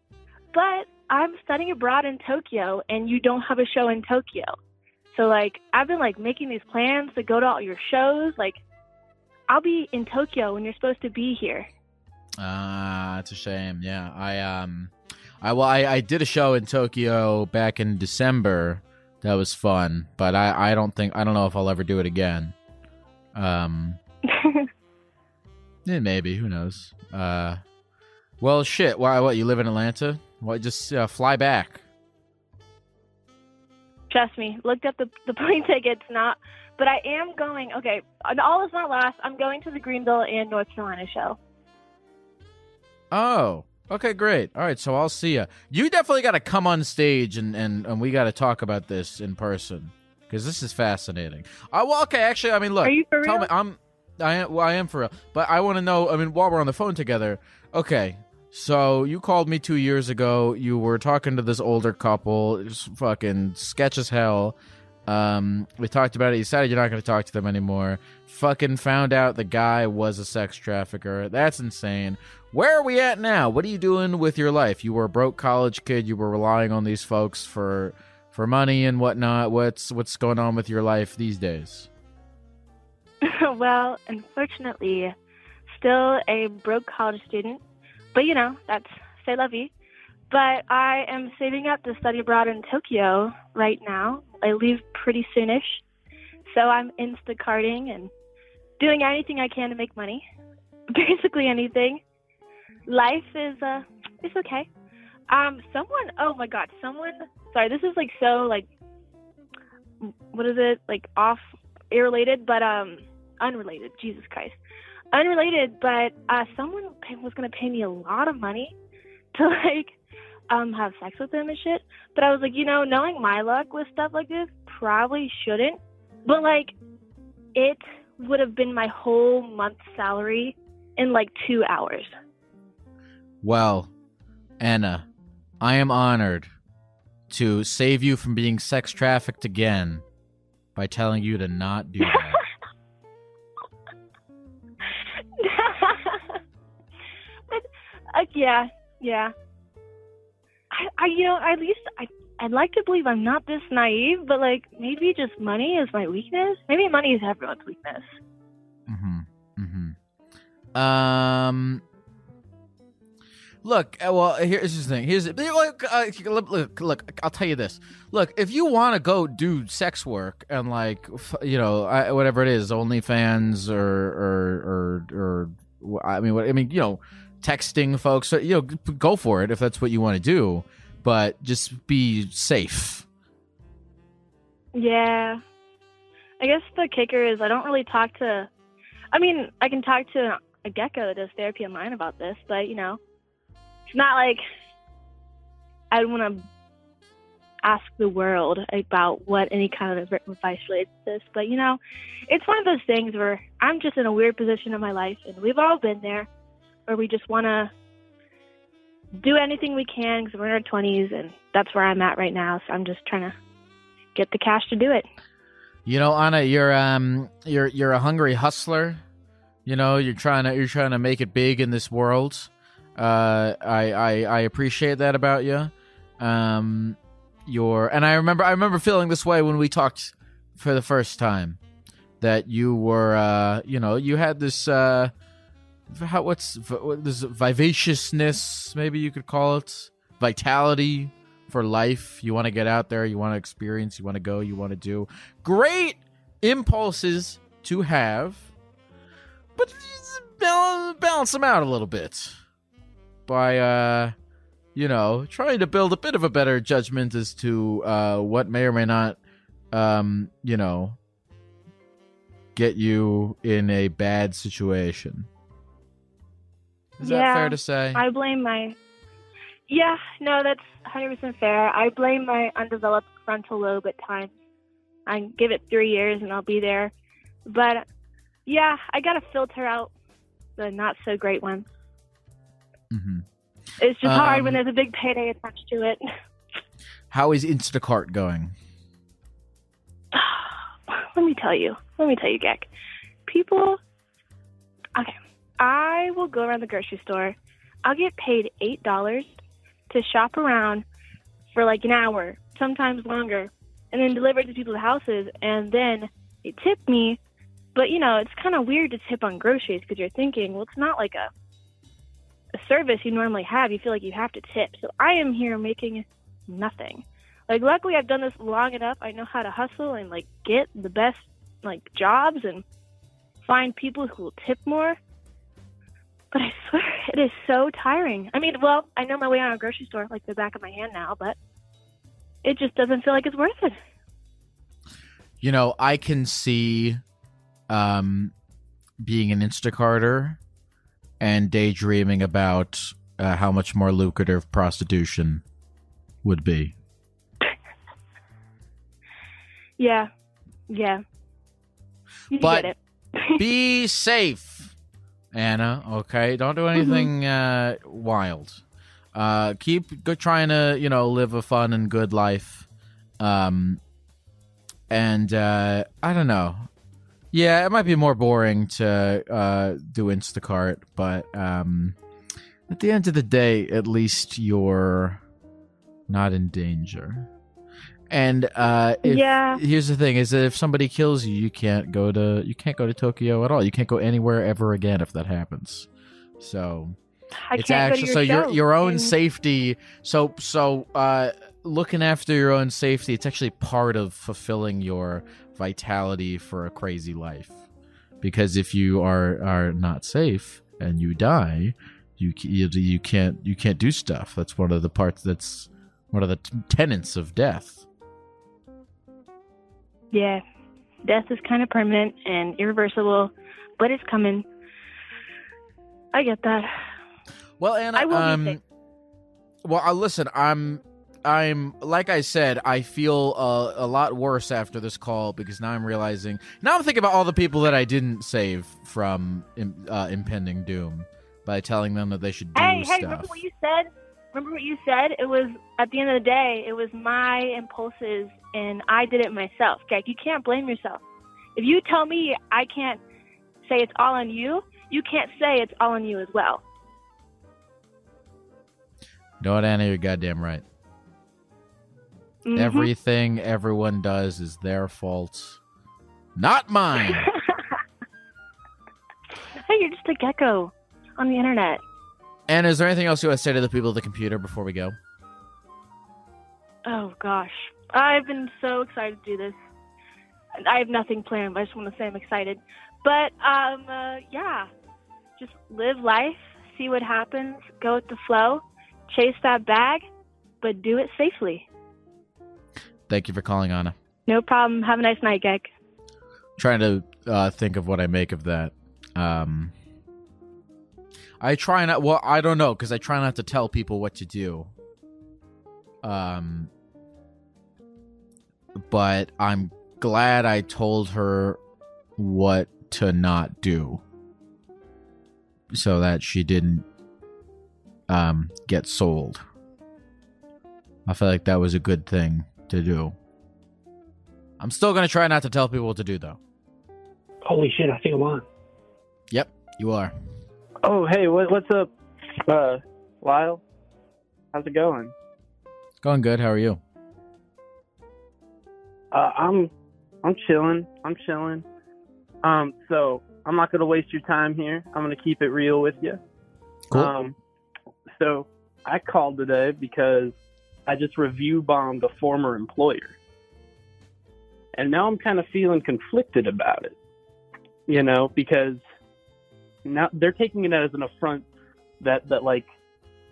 S3: But I'm studying abroad in Tokyo, and you don't have a show in Tokyo. So like I've been like making these plans to go to all your shows. Like I'll be in Tokyo when you're supposed to be here.
S1: Ah, it's a shame. Yeah, I um, I well, I, I did a show in Tokyo back in December. That was fun, but I I don't think I don't know if I'll ever do it again. Um, yeah, maybe who knows. Uh, well, shit. Why? What? You live in Atlanta? What? Just uh, fly back.
S3: Trust me, looked up the the plane tickets. Not, but I am going. Okay, and all is not lost. I'm going to the Greenville and North Carolina show.
S1: Oh, okay, great. All right, so I'll see you. You definitely got to come on stage and and, and we got to talk about this in person because this is fascinating. Uh, well, okay, actually, I mean, look,
S3: Are you for
S1: tell
S3: real?
S1: me, I'm, I am, well, I am for real, but I want to know. I mean, while we're on the phone together, okay. So you called me two years ago. You were talking to this older couple. Fucking sketch as hell. Um, we talked about it. You decided you're not going to talk to them anymore. Fucking found out the guy was a sex trafficker. That's insane. Where are we at now? What are you doing with your life? You were a broke college kid. You were relying on these folks for for money and whatnot. What's what's going on with your life these days?
S3: well, unfortunately, still a broke college student, but you know that's c'est la vie. But I am saving up to study abroad in Tokyo right now. I leave pretty soonish. So I'm Instacarting and doing anything I can to make money. Basically anything. Life is uh it's okay. Um someone oh my god, someone sorry, this is like so like what is it? Like off irrelated, but um unrelated. Jesus Christ. Unrelated, but uh someone was going to pay me a lot of money to like um have sex with him and shit. But I was like, you know, knowing my luck with stuff like this, probably shouldn't. But like it would have been my whole month's salary in like 2 hours.
S1: Well, Anna, I am honored to save you from being sex trafficked again by telling you to not do that.
S3: but, uh, yeah, yeah. I, I, you know, at least I, I'd like to believe I'm not this naive, but like maybe just money is my weakness. Maybe money is everyone's weakness.
S1: Mm-hmm. Mm-hmm. Um. Look, uh, well, here's the thing. Here's look, uh, look, look. I'll tell you this. Look, if you want to go do sex work and like, you know, whatever it is, OnlyFans or or or, or I mean, what I mean, you know, texting folks, So, you know, go for it if that's what you want to do, but just be safe.
S3: Yeah, I guess the kicker is I don't really talk to. I mean, I can talk to a gecko that does therapy online about this, but you know it's not like I want to ask the world about what any kind of advice relates to this. But you know, it's one of those things where I'm just in a weird position in my life, and we've all been there, where we just want to do anything we can because we're in our 20s, and that's where I'm at right now. So I'm just trying to get the cash to do it.
S1: You know, Anna, you're um, you're you're a hungry hustler. You know, you're trying to you're trying to make it big in this world. Uh, I, I I appreciate that about you. Um, your and I remember I remember feeling this way when we talked for the first time that you were uh you know you had this uh how what's this vivaciousness maybe you could call it. Vitality for life. You want to get out there you want to experience you want to go you want to do. Great impulses to have but balance them out a little bit by uh you know trying to build a bit of a better judgment as to uh what may or may not um you know get you in a bad situation is
S3: yeah,
S1: that fair to say
S3: i blame my yeah no that's 100% fair i blame my undeveloped frontal lobe at times i give it three years and i'll be there but yeah i gotta filter out the not so great ones
S1: Mm-hmm.
S3: It's just um, hard when um, there's a big payday attached to it.
S1: How is Instacart going?
S3: Let me tell you. Let me tell you, Gek. People. Okay. I will go around the grocery store. I'll get paid $8 to shop around for like an hour, sometimes longer, and then deliver it to people's houses. And then they tip me. But, you know, it's kind of weird to tip on groceries because you're thinking, well, it's not like a a service you normally have, you feel like you have to tip. So I am here making nothing. Like luckily I've done this long enough. I know how to hustle and like get the best like jobs and find people who will tip more. But I swear it is so tiring. I mean, well, I know my way around a grocery store like the back of my hand now, but it just doesn't feel like it's worth it.
S1: You know, I can see um being an Instacarter and daydreaming about uh, how much more lucrative prostitution would be.
S3: Yeah, yeah.
S1: You but be safe, Anna. Okay, don't do mm-hmm. anything mm-hmm. uh, wild. Uh, keep go, trying to you know live a fun and good life. Um, and uh, I don't know. Yeah, it might be more boring to uh, do Instacart, but um, at the end of the day, at least you're not in danger. And uh, if,
S3: yeah,
S1: here's the thing: is that if somebody kills you, you can't go to you can't go to Tokyo at all. You can't go anywhere ever again if that happens. So,
S3: I
S1: it's actually
S3: go
S1: so
S3: your,
S1: your your own
S3: And-
S1: safety. So so uh, looking after your own safety, it's actually part of fulfilling your vitality for a crazy life. Because if you are are not safe and you die, you you, you can't you can't do stuff. That's one of the parts. That's one of the t- tenets of death.
S3: Yeah, death is kind of permanent and irreversible, but it's coming. I get that.
S1: Well, Anna,
S3: I will
S1: um, well, uh, listen, I'm, I'm, like I said, I feel uh, a lot worse after this call because now I'm realizing, now I'm thinking about all the people that I didn't save from uh, impending doom by telling them that they should do
S3: Hey, hey,
S1: stuff.
S3: remember what you said? Remember what you said? It was at the end of the day, it was my impulses, and I did it myself. Okay, you can't blame yourself. If you tell me I can't say it's all on you, you can't say it's all on you as well.
S1: What, Anna? You're goddamn right.
S3: Mhm.
S1: Everything everyone does is their fault, not mine.
S3: hey, you're just a gecko on the internet.
S1: And is there anything else you want to say to the people at the computer before we go?
S3: Oh gosh, I've been so excited to do this. I have nothing planned, but I just want to say I'm excited. But um, uh, yeah, just live life, see what happens, go with the flow, chase that bag, but do it safely.
S1: Thank you for calling, Anna.
S3: No problem. Have a nice night, Geg.
S1: trying to uh, think of what I make of that. Um, I try not. Well, I don't know because I try not to tell people what to do. Um, but I'm glad I told her what to not do, so that she didn't um get sold. I feel like that was a good thing to do. I'm still gonna try not to tell people what to do though.
S4: Holy shit, I think I'm on.
S1: Yep, you are.
S4: Oh, hey, what, what's up, uh, Lyle? How's it going?
S1: Going good. How are you?
S4: Uh, I'm, I'm chilling. I'm chilling. Um, so I'm not gonna waste your time here. I'm gonna keep it real with you.
S1: Cool.
S4: Um, so I called today because I just review bombed a former employer, and now I'm kind of feeling conflicted about it. You know, because now they're taking it as an affront that that like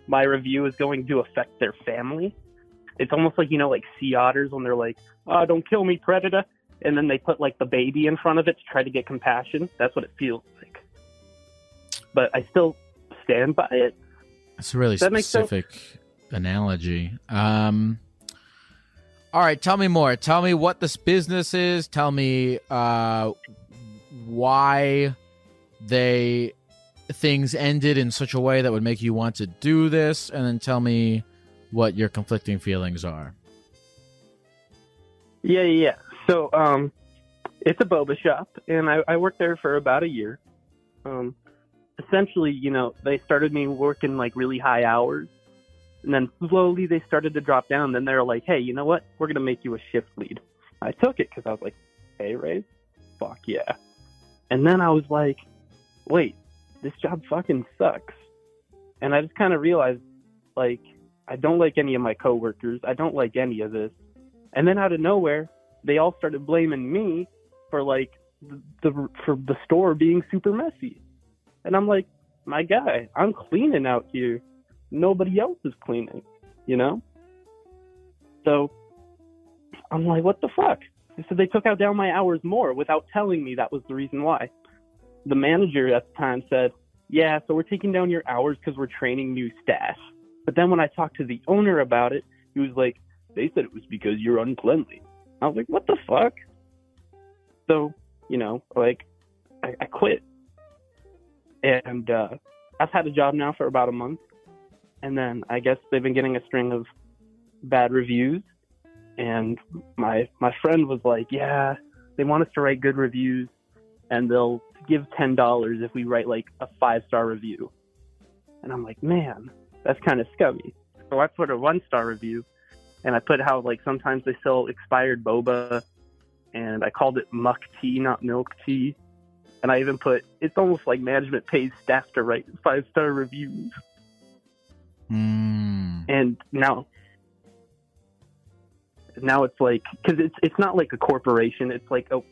S4: my review is going to affect their family. It's almost like you know, like sea otters when they're like, "Oh, don't kill me, predator," and then they put like the baby in front of it to try to get compassion. That's what it feels like. But I still stand by it.
S1: It's a really
S4: That makes sense.
S1: specific analogy. Um. All right, tell me more. Tell me what this business is. Tell me uh, why they things ended in such a way that would make you want to do this, and then tell me what your conflicting feelings are.
S4: Yeah, yeah. So, um, it's a boba shop, and I, I worked there for about a year. Um, essentially, you know, they started me working like really high hours, and then slowly they started to drop down. Then they're like, "Hey, you know what? We're gonna make you a shift lead." I took it because I was like, "Hey, raise, fuck yeah!" And then I was like, "Wait, this job fucking sucks," and I just kind of realized, like, I don't like any of my coworkers. I don't like any of this. And then out of nowhere, they all started blaming me for like the, the for the store being super messy. And I'm like, my guy, I'm cleaning out here. Nobody else is cleaning, you know? So I'm like, what the fuck? So they took out down my hours more without telling me that was the reason why. The manager at the time said, yeah, so we're taking down your hours because we're training new staff. But then when I talked to the owner about it, he was like, they said it was because you're uncleanly. I was like, what the fuck? So, you know, like, I, I quit. And uh, I've had a job now for about a month. And then I guess they've been getting a string of bad reviews. And my my friend was like, yeah, they want us to write good reviews, and they'll give ten dollars if we write like a five star review. And I'm like, man, that's kind of scummy. So I put a one star review, and I put how like sometimes they sell expired boba, and I called it muck tea, not milk tea. And I even put it's almost like management pays staff to write five star reviews.
S1: Mm.
S4: And now, now it's like because it's it's not like a corporation. It's like oh,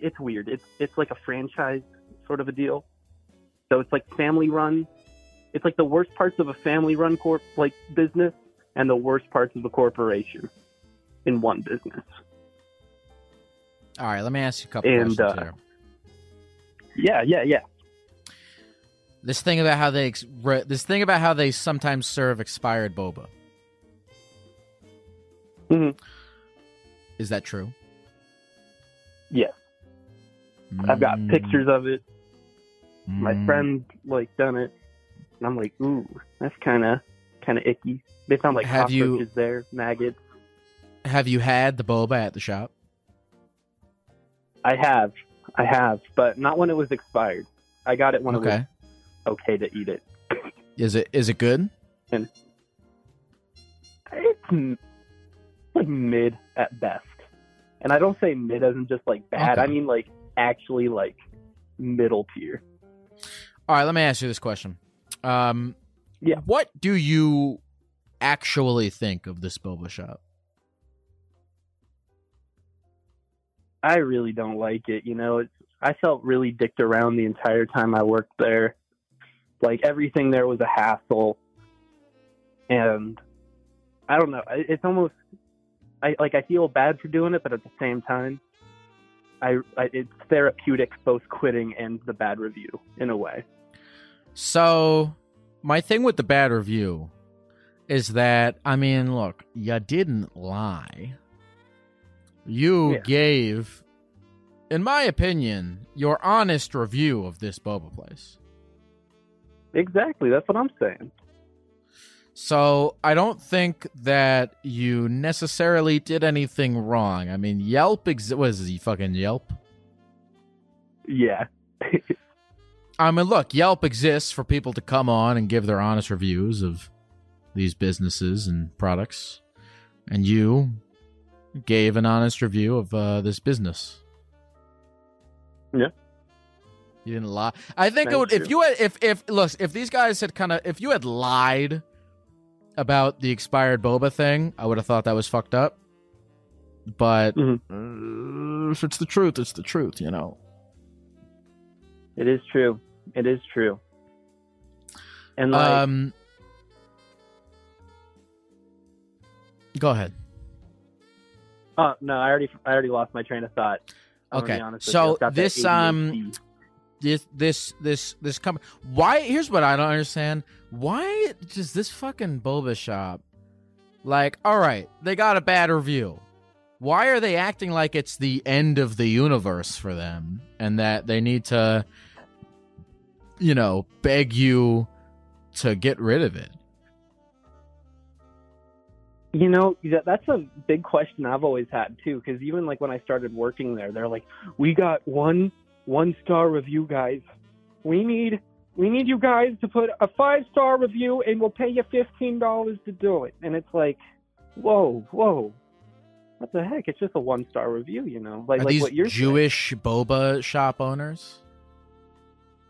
S4: it's weird. It's it's like a franchise sort of a deal. So it's like family run. It's like the worst parts of a family run corp like business and the worst parts of a corporation in one business.
S1: All right, let me ask you a couple
S4: And,
S1: questions
S4: uh,
S1: here.
S4: Yeah, yeah, yeah.
S1: This thing about how they this thing about how they sometimes serve expired boba.
S4: Mhm.
S1: Is that true?
S4: Yes. I've got
S1: Mm,
S4: pictures of it. My
S1: mm.
S4: friend like done it, and I'm like, ooh, that's kind of kind of icky. They found like
S1: Have you-
S4: cockroaches there, maggots.
S1: Have you had the boba at the shop?
S4: I have, I have, but not when it was expired. I got it when it was
S1: Okay.
S4: okay to eat it.
S1: Is it is it good?
S4: And It's like mid at best, and I don't say mid as in just like bad.
S1: Okay.
S4: I mean like actually like middle tier.
S1: All right, let me ask you this question. Um,
S4: Yeah.
S1: What do you actually think of this boba shop?
S4: I really don't like it. You know, it's, I felt really dicked around the entire time I worked there. Like everything there was a hassle, and I don't know. It's almost I like I feel bad for doing it, but at the same time, I, I it's therapeutic both quitting and the bad review in a way.
S1: So, my thing with the bad review is that I mean, look, you didn't lie. You
S4: Yeah.
S1: gave, in my opinion, your honest review of this boba place.
S4: Exactly, that's what I'm saying.
S1: So I don't think that you necessarily did anything wrong. I mean, Yelp ex- was he fucking Yelp?
S4: Yeah,
S1: I mean, look, Yelp exists for people to come on and give their honest reviews of these businesses and products, and you gave an honest review of uh, this business.
S4: Yeah.
S1: You didn't lie. I think it would if you had if if look if these guys had kind of if you had lied about the expired boba thing, I would have thought that was fucked up. But
S4: Mhm.
S1: uh, if it's the truth, it's the truth, you know.
S4: it is true. It is true. And like,
S1: Um, go ahead.
S4: oh no, I already I already lost my train of thought. I'm
S1: Okay,
S4: be honest with
S1: so
S4: you. I've got that
S1: this, um,
S4: ADHD.
S1: This this this this company. Why? Here's what I don't understand. Why does this fucking boba shop like? All right, they got a bad review. Why are they acting like it's the end of the universe for them and that they need to, you know, beg you to get rid of it?
S4: You know, that's a big question I've always had too. Because even like when I started working there, they're like, "We got one one star review, guys. We need we need you guys to put a five star review, and we'll pay you fifteen dollars to do it." And it's like, whoa, whoa, what the heck? It's just a one star review, you know, like
S1: Are
S4: like
S1: these
S4: what you're saying.
S1: Jewish boba shop owners?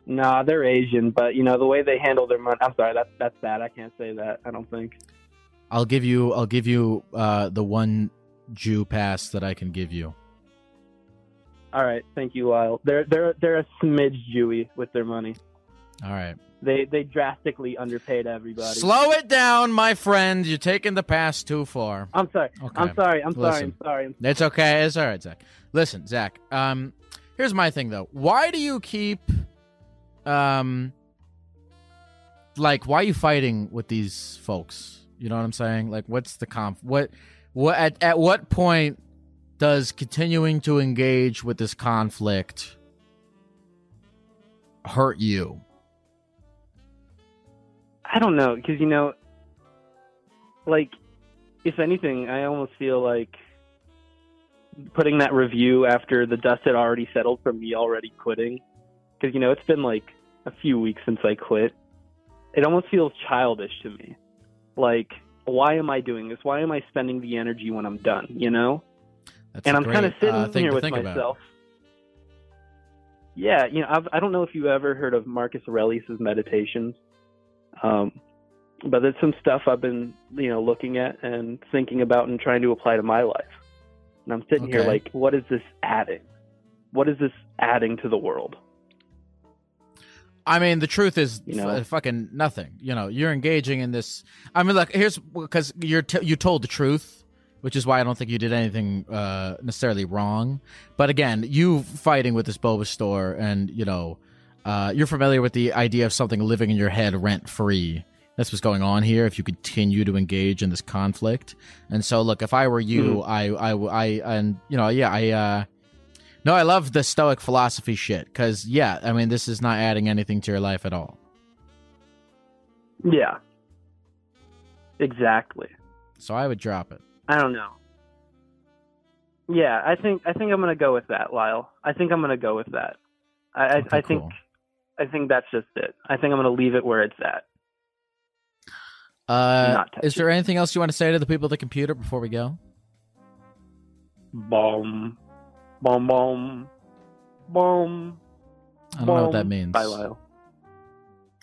S4: Nah, they're Asian, but you know the way they handle their money. I'm sorry, that's that's bad. I can't say that. I don't think.
S1: I'll give you. I'll give you uh, the one Jew pass that I can give you.
S4: All right, thank you, Lyle. They're they're they're a smidge Jewy with their money.
S1: All right.
S4: They they drastically underpaid everybody.
S1: Slow it down, my friend. You're taking the pass too far.
S4: I'm sorry.
S1: Okay.
S4: I'm sorry. I'm sorry.
S1: Listen.
S4: I'm sorry.
S1: It's okay. It's all right, Zach. Listen, Zach. Um, here's my thing though. Why do you keep, um, like, why are you fighting with these folks? You know what I'm saying? Like, what's the conf? What, what? At at what point does continuing to engage with this conflict hurt you?
S4: I don't know because you know, like, if anything, I almost feel like putting that review after the dust had already settled from me already quitting, because you know it's been like a few weeks since I quit. It almost feels childish to me. Like, why am I doing this? Why am I spending the energy when I'm done? You know?
S1: That's
S4: and I'm kind of sitting
S1: uh,
S4: here with
S1: think about.
S4: myself. Yeah, you know, I've, I don't know if you've ever heard of Marcus Aurelius's meditations, um, but there's some stuff I've been, you know, looking at and thinking about and trying to apply to my life. And I'm sitting here like, what is this adding? What is this adding to the world?
S1: I mean, the truth is
S4: You know?
S1: f- fucking nothing. You know, you're engaging in this. I mean, look, here's because you're t- you told the truth, which is why I don't think you did anything uh, necessarily wrong. But again, you fighting with this boba store, and you know, uh, you're familiar with the idea of something living in your head rent free. That's what's going on here. If you continue to engage in this conflict, and so look, if I were you, I, I, I, and you know, yeah, I. uh no, I love the Stoic philosophy shit because, yeah, I mean, this is not adding anything to your life at all.
S4: Yeah. Exactly.
S1: So I would drop it.
S4: I don't know. Yeah, I think I think I'm gonna go with that, Lyle. I think I'm gonna go with that. I I,
S1: Okay,
S4: I think
S1: cool.
S4: I think that's just it. I think I'm gonna leave it where it's at.
S1: Uh, is there anything else you want to say to the people at the computer before we go?
S4: Boom, boom, boom, boom.
S1: I don't know what that means.
S4: Bye, Lyle.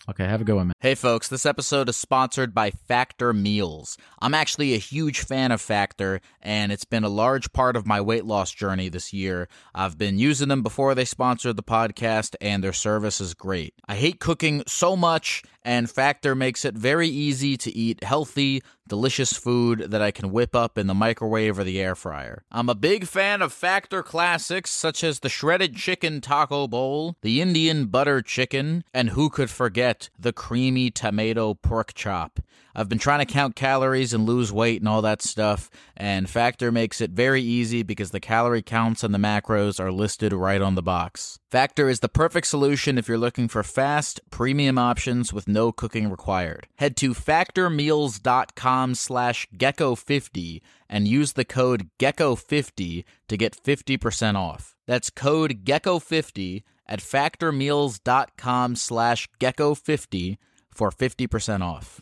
S1: Okay, have a good one, man. Hey, folks, this episode is sponsored by Factor Meals. I'm actually a huge fan of Factor, and it's been a large part of my weight loss journey this year. I've been using them before they sponsored the podcast, and their service is great. I hate cooking so much, and Factor makes it very easy to eat healthy, delicious food that I can whip up in the microwave or the air fryer. I'm a big fan of Factor classics such as the shredded chicken taco bowl, the Indian butter chicken, and who could forget the creamy tomato pork chop. I've been trying to count calories and lose weight and all that stuff, and Factor makes it very easy because the calorie counts and the macros are listed right on the box. Factor is the perfect solution if you're looking for fast, premium options with no cooking required. Head to factormeals.com slash gecko50 and use the code gecko50 to get 50% off. That's code gecko50 at factormeals.com slash gecko50 for 50% off.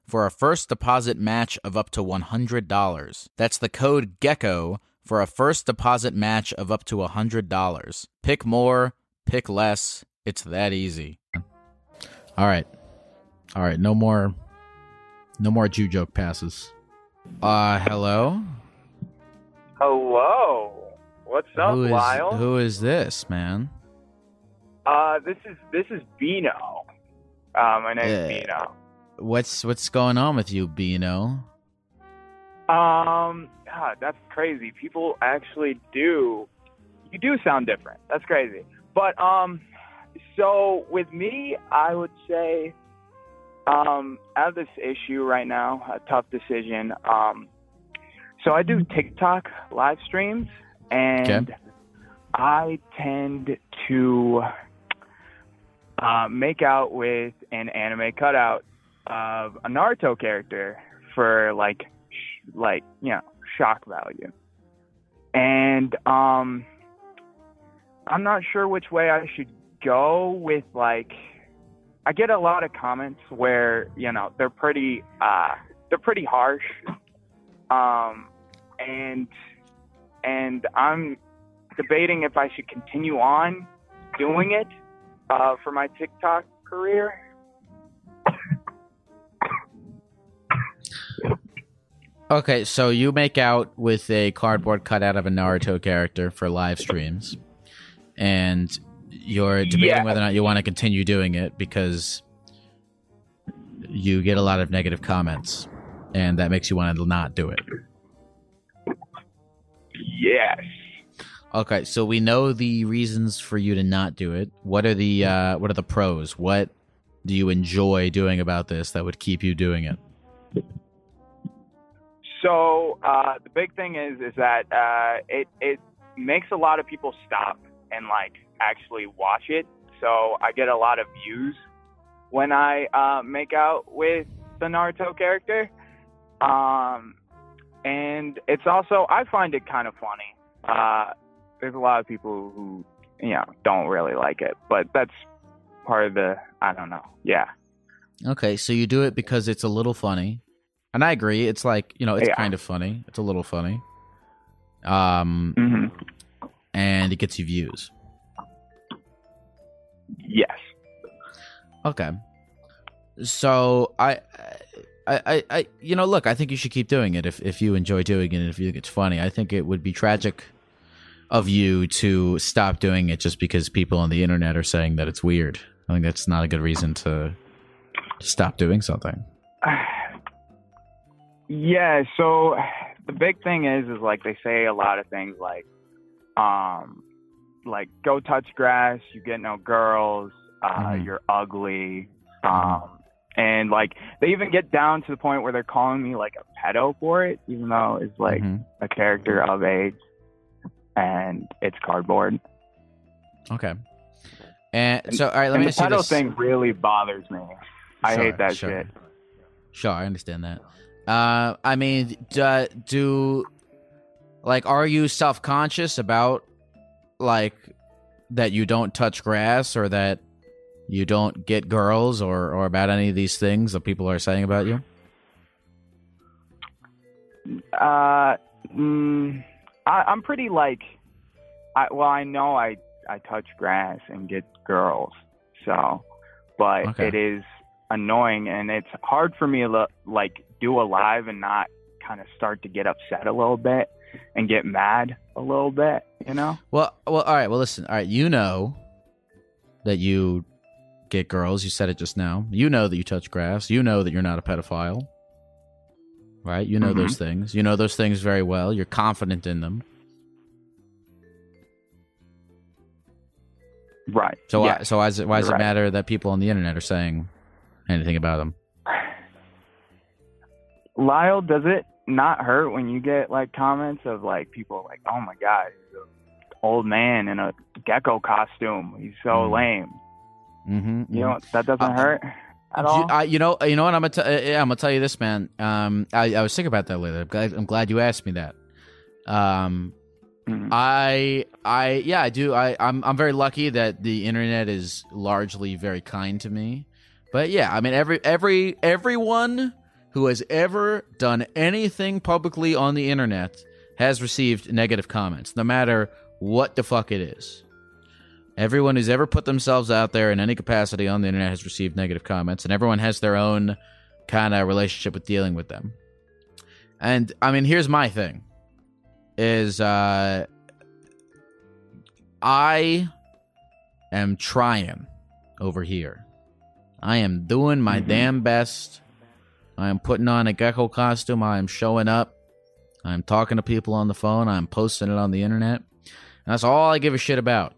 S1: for a first deposit match of up to $100. That's the code GECKO for a first deposit match of up to $100. Pick more, pick less. It's that easy. All right. All right, no more no more Jew joke passes. Uh hello?
S5: Hello. What's up,
S1: Who is
S5: Lyle?
S1: who is this, man?
S5: Uh, this is this is Bino. Uh, my name's
S1: Yeah.
S5: Bino.
S1: What's what's going on with you, Bino?
S5: Um, God, that's crazy. People actually do. You do sound different. That's crazy. But um, so with me, I would say, um, out of this issue right now, a tough decision. Um, so I do TikTok live streams, and
S1: Okay.
S5: I tend to uh, make out with an anime cutout of a Naruto character for like, sh- like you know, shock value. And um, I'm not sure which way I should go with like. I get a lot of comments where you know they're pretty uh, they're pretty harsh, um, and and I'm debating if I should continue on doing it uh, for my TikTok career.
S1: Okay, so you make out with a cardboard cutout of a Naruto character for live streams, and you're debating
S5: Yeah.
S1: whether or not you want to continue doing it because you get a lot of negative comments, and that makes you want to not do it.
S5: Yes.
S1: Okay, so we know the reasons for you to not do it. What are the uh, what are the pros? What do you enjoy doing about this that would keep you doing it?
S5: So uh, the big thing is is that uh, it it makes a lot of people stop and like actually watch it. So I get a lot of views when I uh, make out with the Naruto character. Um, and it's also I find it kind of funny. Uh, there's a lot of people who you know don't really like it, but that's part of the I don't know. Yeah.
S1: Okay, so you do it because it's a little funny, and I agree. It's like you know, it's
S5: Yeah.
S1: kind of funny. It's a little funny. Um,
S5: hmm
S1: and it gets you views.
S5: Yes.
S1: Okay. So I, I, I, I, you know, look, I think you should keep doing it if if you enjoy doing it and if you think it's funny. I think it would be tragic of you to stop doing it just because people on the internet are saying that it's weird. I think that's not a good reason to stop doing something.
S5: Yeah, so the big thing is is like they say a lot of things like um like go touch grass, you get no girls, uh
S1: Mhm.
S5: you're ugly. Um and like they even get down to the point where they're calling me like a pedo for it, even though it's like
S1: Mhm.
S5: a character of age and it's cardboard.
S1: Okay. And so, all right, let me
S5: the pedo
S1: this.
S5: thing really bothers me. I
S1: Sure,
S5: hate that
S1: sure.
S5: shit.
S1: Sure, I understand that. Uh, I mean, do, do like, are you self conscious about like that you don't touch grass or that you don't get girls or or about any of these things that people are saying about you?
S5: Uh, mm, I, I'm pretty like, I well, I know I I touch grass and get girls, so, but
S1: Okay.
S5: it is annoying and it's hard for me to like do a live and not kind of start to get upset a little bit and get mad a little bit, you know?
S1: Well, well, all right. Well, listen. All right, you know that you get girls. You said it just now. You know that you touch grass. You know that you're not a pedophile. Right? You know
S5: Mhm.
S1: those things. You know those things very well. You're confident in them.
S5: Right.
S1: So,
S5: yeah.
S1: so why does it, why does
S5: You're
S1: it
S5: right.
S1: matter that people on the internet are saying anything about them?
S5: Lyle, does it not hurt when you get like comments of like people like, "Oh my god, he's an old man in a gecko costume. He's so
S1: Mm.
S5: lame."
S1: Mm-hmm.
S5: You know that doesn't
S1: Uh,
S5: hurt at
S1: You,
S5: all.
S1: I, you know, you know what I'm gonna t- uh, yeah, I'm gonna tell you this, man. Um, I, I was thinking about that later. I'm glad, I'm glad you asked me that. Um,
S5: Mhm.
S1: I, I, yeah, I do. I, I'm, I'm very lucky that the internet is largely very kind to me. But yeah, I mean, every, every, everyone who has ever done anything publicly on the internet has received negative comments, no matter what the fuck it is. Everyone who's ever put themselves out there in any capacity on the internet has received negative comments, and everyone has their own kind of relationship with dealing with them. And I mean, here's my thing: is uh, I am trying over here. I am doing my
S5: Mhm.
S1: damn best. I am putting on a gecko costume. I am showing up. I'm talking to people on the phone. I'm posting it on the internet. And that's all I give a shit about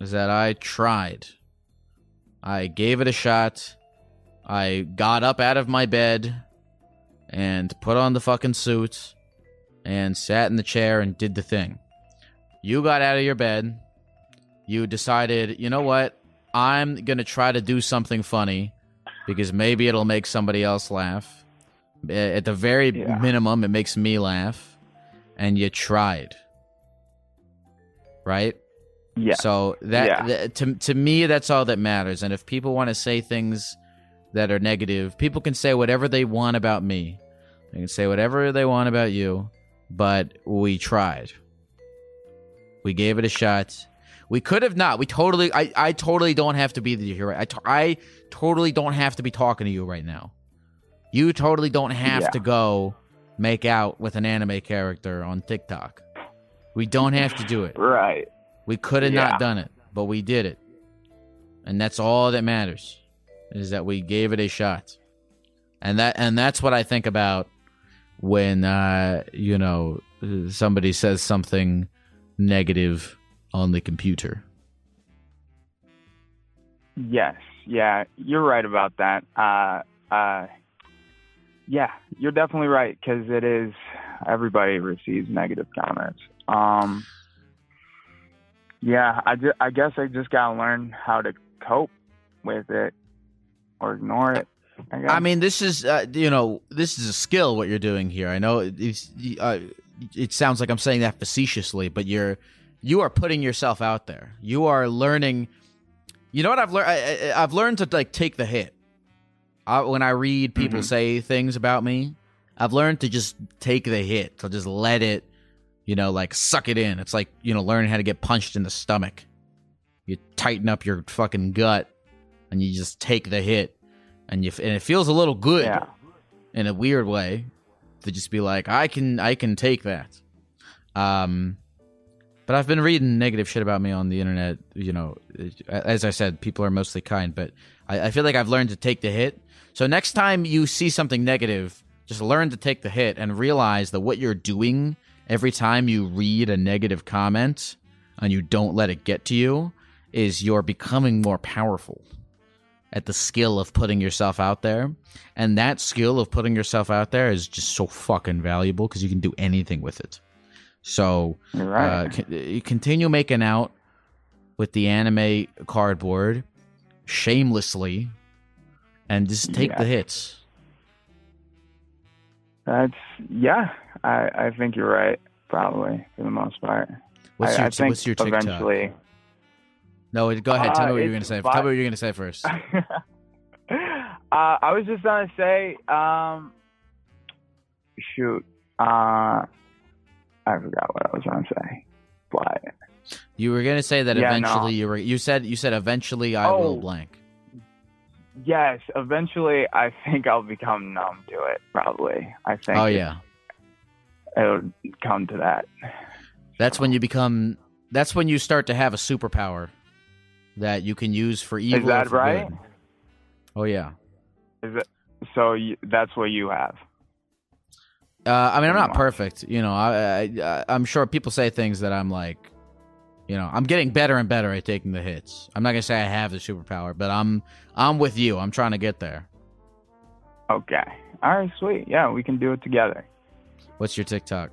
S1: is that I tried. I gave it a shot. I got up out of my bed and put on the fucking suit and sat in the chair and did the thing. You got out of your bed. You decided, you know what? I'm going to try to do something funny because maybe it'll make somebody else laugh. At the very
S5: Yeah.
S1: minimum, it makes me laugh. And you tried. Right?
S5: yeah.
S1: So that,
S5: Yeah.
S1: that- to to me that's all that matters. And if people want to say things that are negative, people can say whatever they want about me. They can say whatever they want about you, but we tried. We gave it a shot. We could have not. We totally I I totally don't have to be the hero. I totally don't have to be talking to you right now. You totally don't have
S5: Yeah.
S1: to go make out with an anime character on TikTok. We don't have to do it.
S5: right.
S1: We could have
S5: Yeah.
S1: not done it, but we did it. And that's all that matters is that we gave it a shot. And that and that's what I think about when uh you know somebody says something negative on the computer.
S5: Yes, yeah, you're right about that. Uh, uh, yeah, you're definitely right because it is everybody receives negative comments. Um, yeah, I, ju- I guess I just gotta learn how to cope with it or ignore it. I.
S1: I mean, this is uh, you know this is a skill what you're doing here. I know it's, uh, it sounds like I'm saying that facetiously, but you're you are putting yourself out there. You are learning. You know what I've learned? I, have learned to like take the hit. I, when I read people
S5: Mhm.
S1: say things about me, I've learned to just take the hit. To just let it, you know, like suck it in. It's like you know learning how to get punched in the stomach. You tighten up your fucking gut, and you just take the hit, and you and it feels a little good
S5: yeah,
S1: in a weird way to just be like i can i can take that um but i've been reading negative shit about me on the internet you know as i said people are mostly kind but i, I feel like i've learned to take the hit so next time you see something negative just learn to take the hit and realize that what you're doing every time you read a negative comment and you don't let it get to you is you're becoming more powerful at the skill of putting yourself out there. And that skill of putting yourself out there is just so fucking valuable because you can do anything with it. So
S5: you're right.
S1: uh, con- continue making out with the anime cardboard shamelessly and just take
S5: Yeah.
S1: the hits.
S5: That's yeah. I I think you're right. Probably for the most part.
S1: What's your
S5: I think
S1: what's your TikTok?
S5: eventually.
S1: No, go ahead. Tell
S5: Uh,
S1: me what you're gonna say. Tell me what you're gonna say first.
S5: uh, I was just gonna say, um, shoot, uh, I forgot what I was gonna say. But
S1: You were gonna say that
S5: Yeah, no.
S1: eventually you were. You said you said eventually I will
S5: Oh.
S1: blank.
S5: Yes, eventually I think I'll become numb to it. Probably, I think.
S1: Oh yeah,
S5: it'll come to that.
S1: that's when you become. That's when you start to have a superpower that you can use for evil.
S5: Is that right?
S1: good. Oh yeah.
S5: Is it? So you, that's what you have.
S1: Uh, I mean, I'm not perfect. You know, I, I I'm sure people say things that I'm like, you know, I'm getting better and better at taking the hits. I'm not gonna say I have the superpower, but I'm I'm with you. I'm trying to get there.
S5: Okay. All right. Sweet. Yeah, we can do it together.
S1: What's your TikTok?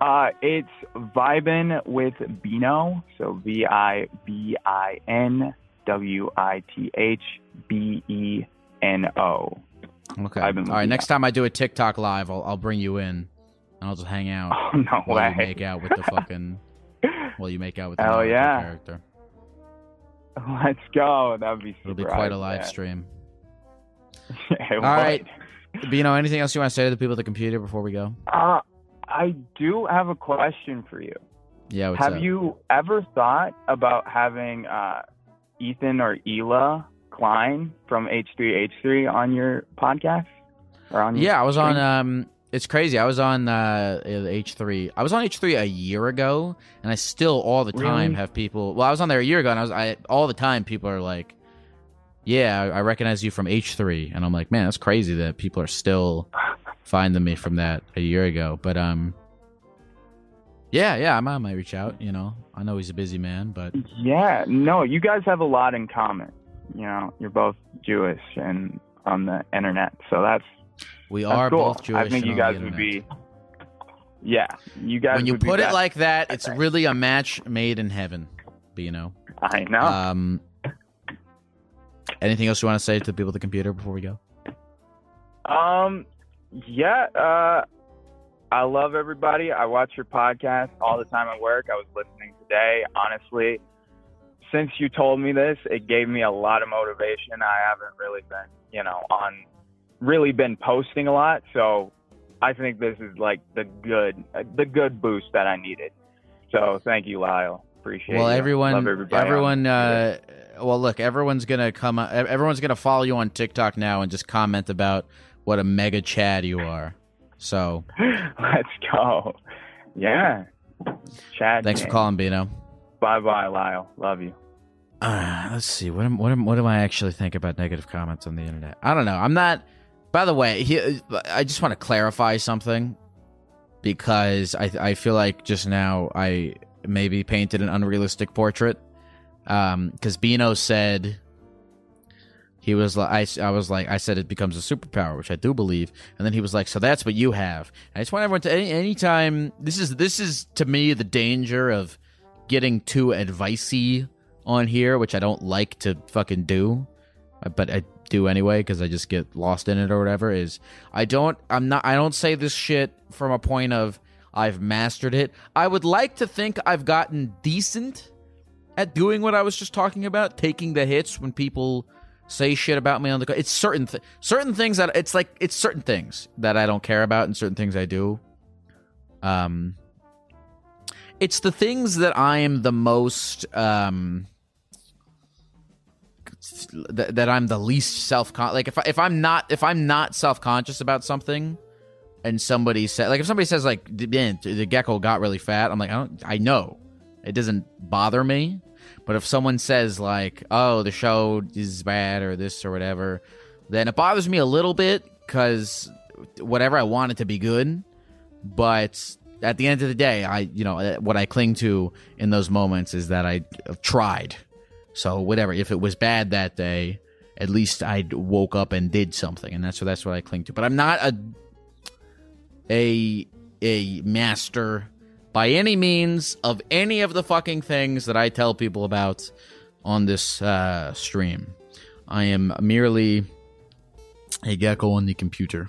S5: Uh, it's vibin with Beno. So V I B I N W I T H B E N O.
S1: Okay. All right. Next time I do a TikTok live, I'll I'll bring you in, and I'll just hang out
S5: Oh no way!
S1: make out with the fucking while you make out with the
S5: Hell yeah.
S1: character.
S5: Let's go. That would be.
S1: It'll be quite a live stream. All right.
S5: would.
S1: Know, anything else you want to say to the people at the computer before we go?
S5: Uh, I do have a question for you.
S1: Yeah.
S5: Have
S1: up?
S5: you ever thought about having uh, Ethan or Hila Klein from H3H3 on your podcast? Or on your
S1: Yeah, I was on. Um, it's crazy. I was on uh H three. I was on H three a year ago, and I still all the time
S5: Really?
S1: have people. Well, I was on there a year ago, and I was I all the time people are like, "Yeah, I, recognize you from H three," and I'm like, "Man, that's crazy that people are still finding me from that a year ago." But um, yeah, yeah, I might, I might reach out. You know, I know he's a busy man, but
S5: Yeah, no, you guys have a lot in common. You know, you're both Jewish and on the internet, so that's
S1: we
S5: that's
S1: are
S5: cool.
S1: both Jewish.
S5: I think you guys would be. Yeah, you guys.
S1: When you put it like that, it's really a match made in heaven. But you know.
S5: I know.
S1: Um, anything else you want to say to the people at the computer before we go?
S5: Um, yeah, uh, I love everybody. I watch your podcast all the time at work. I was listening today. Honestly, since you told me this, it gave me a lot of motivation. I haven't really been, you know, on really been posting a lot, so I think this is like the good, the good boost that I needed. So thank you, Lyle. Appreciate it.
S1: well,
S5: you.
S1: everyone, everyone, uh, well, look, everyone's gonna come. uh, Everyone's gonna follow you on TikTok now and just comment about what a mega Chad you are. So,
S5: Let's go. Yeah. Chad.
S1: thanks for calling, Beno.
S5: Bye bye, Lyle. Love you.
S1: Uh, let's see. What am, what am, what do I actually think about negative comments on the internet? I don't know. I'm not. By the way, he, I just want to clarify something. because I I feel like just now I maybe painted an unrealistic portrait. Um, because Beno said he was like I, I was like I said it becomes a superpower, which I do believe, and then he was like, so that's what you have. I just want everyone to any anytime this is this is to me the danger of getting too advicey on here, which I don't like to fucking do, but I do anyway because I just get lost in it or whatever. Is I don't I'm not I don't say this shit from a point of I've mastered it. I would like to think I've gotten decent at doing what I was just talking about, taking the hits when people say shit about me on the it's certain th- certain things that it's like it's certain things that I don't care about and certain things I do. Um it's the things that I am the most um that, that I'm the least self con like if I, if I'm not if I'm not self conscious about something and somebody said like if somebody says like man the gecko got really fat I'm like I don't I know. It doesn't bother me. But if someone says like oh the show is bad or this or whatever then it bothers me a little bit because whatever I want it to be good but at the end of the day I you know eh, what I cling to in those moments is that I tried so whatever, if it was bad that day, at least I woke up and did something, and that's that's what I cling to. But I'm not a a a master by any means of any of the fucking things that I tell people about on this uh, stream. I am merely a gecko on the computer.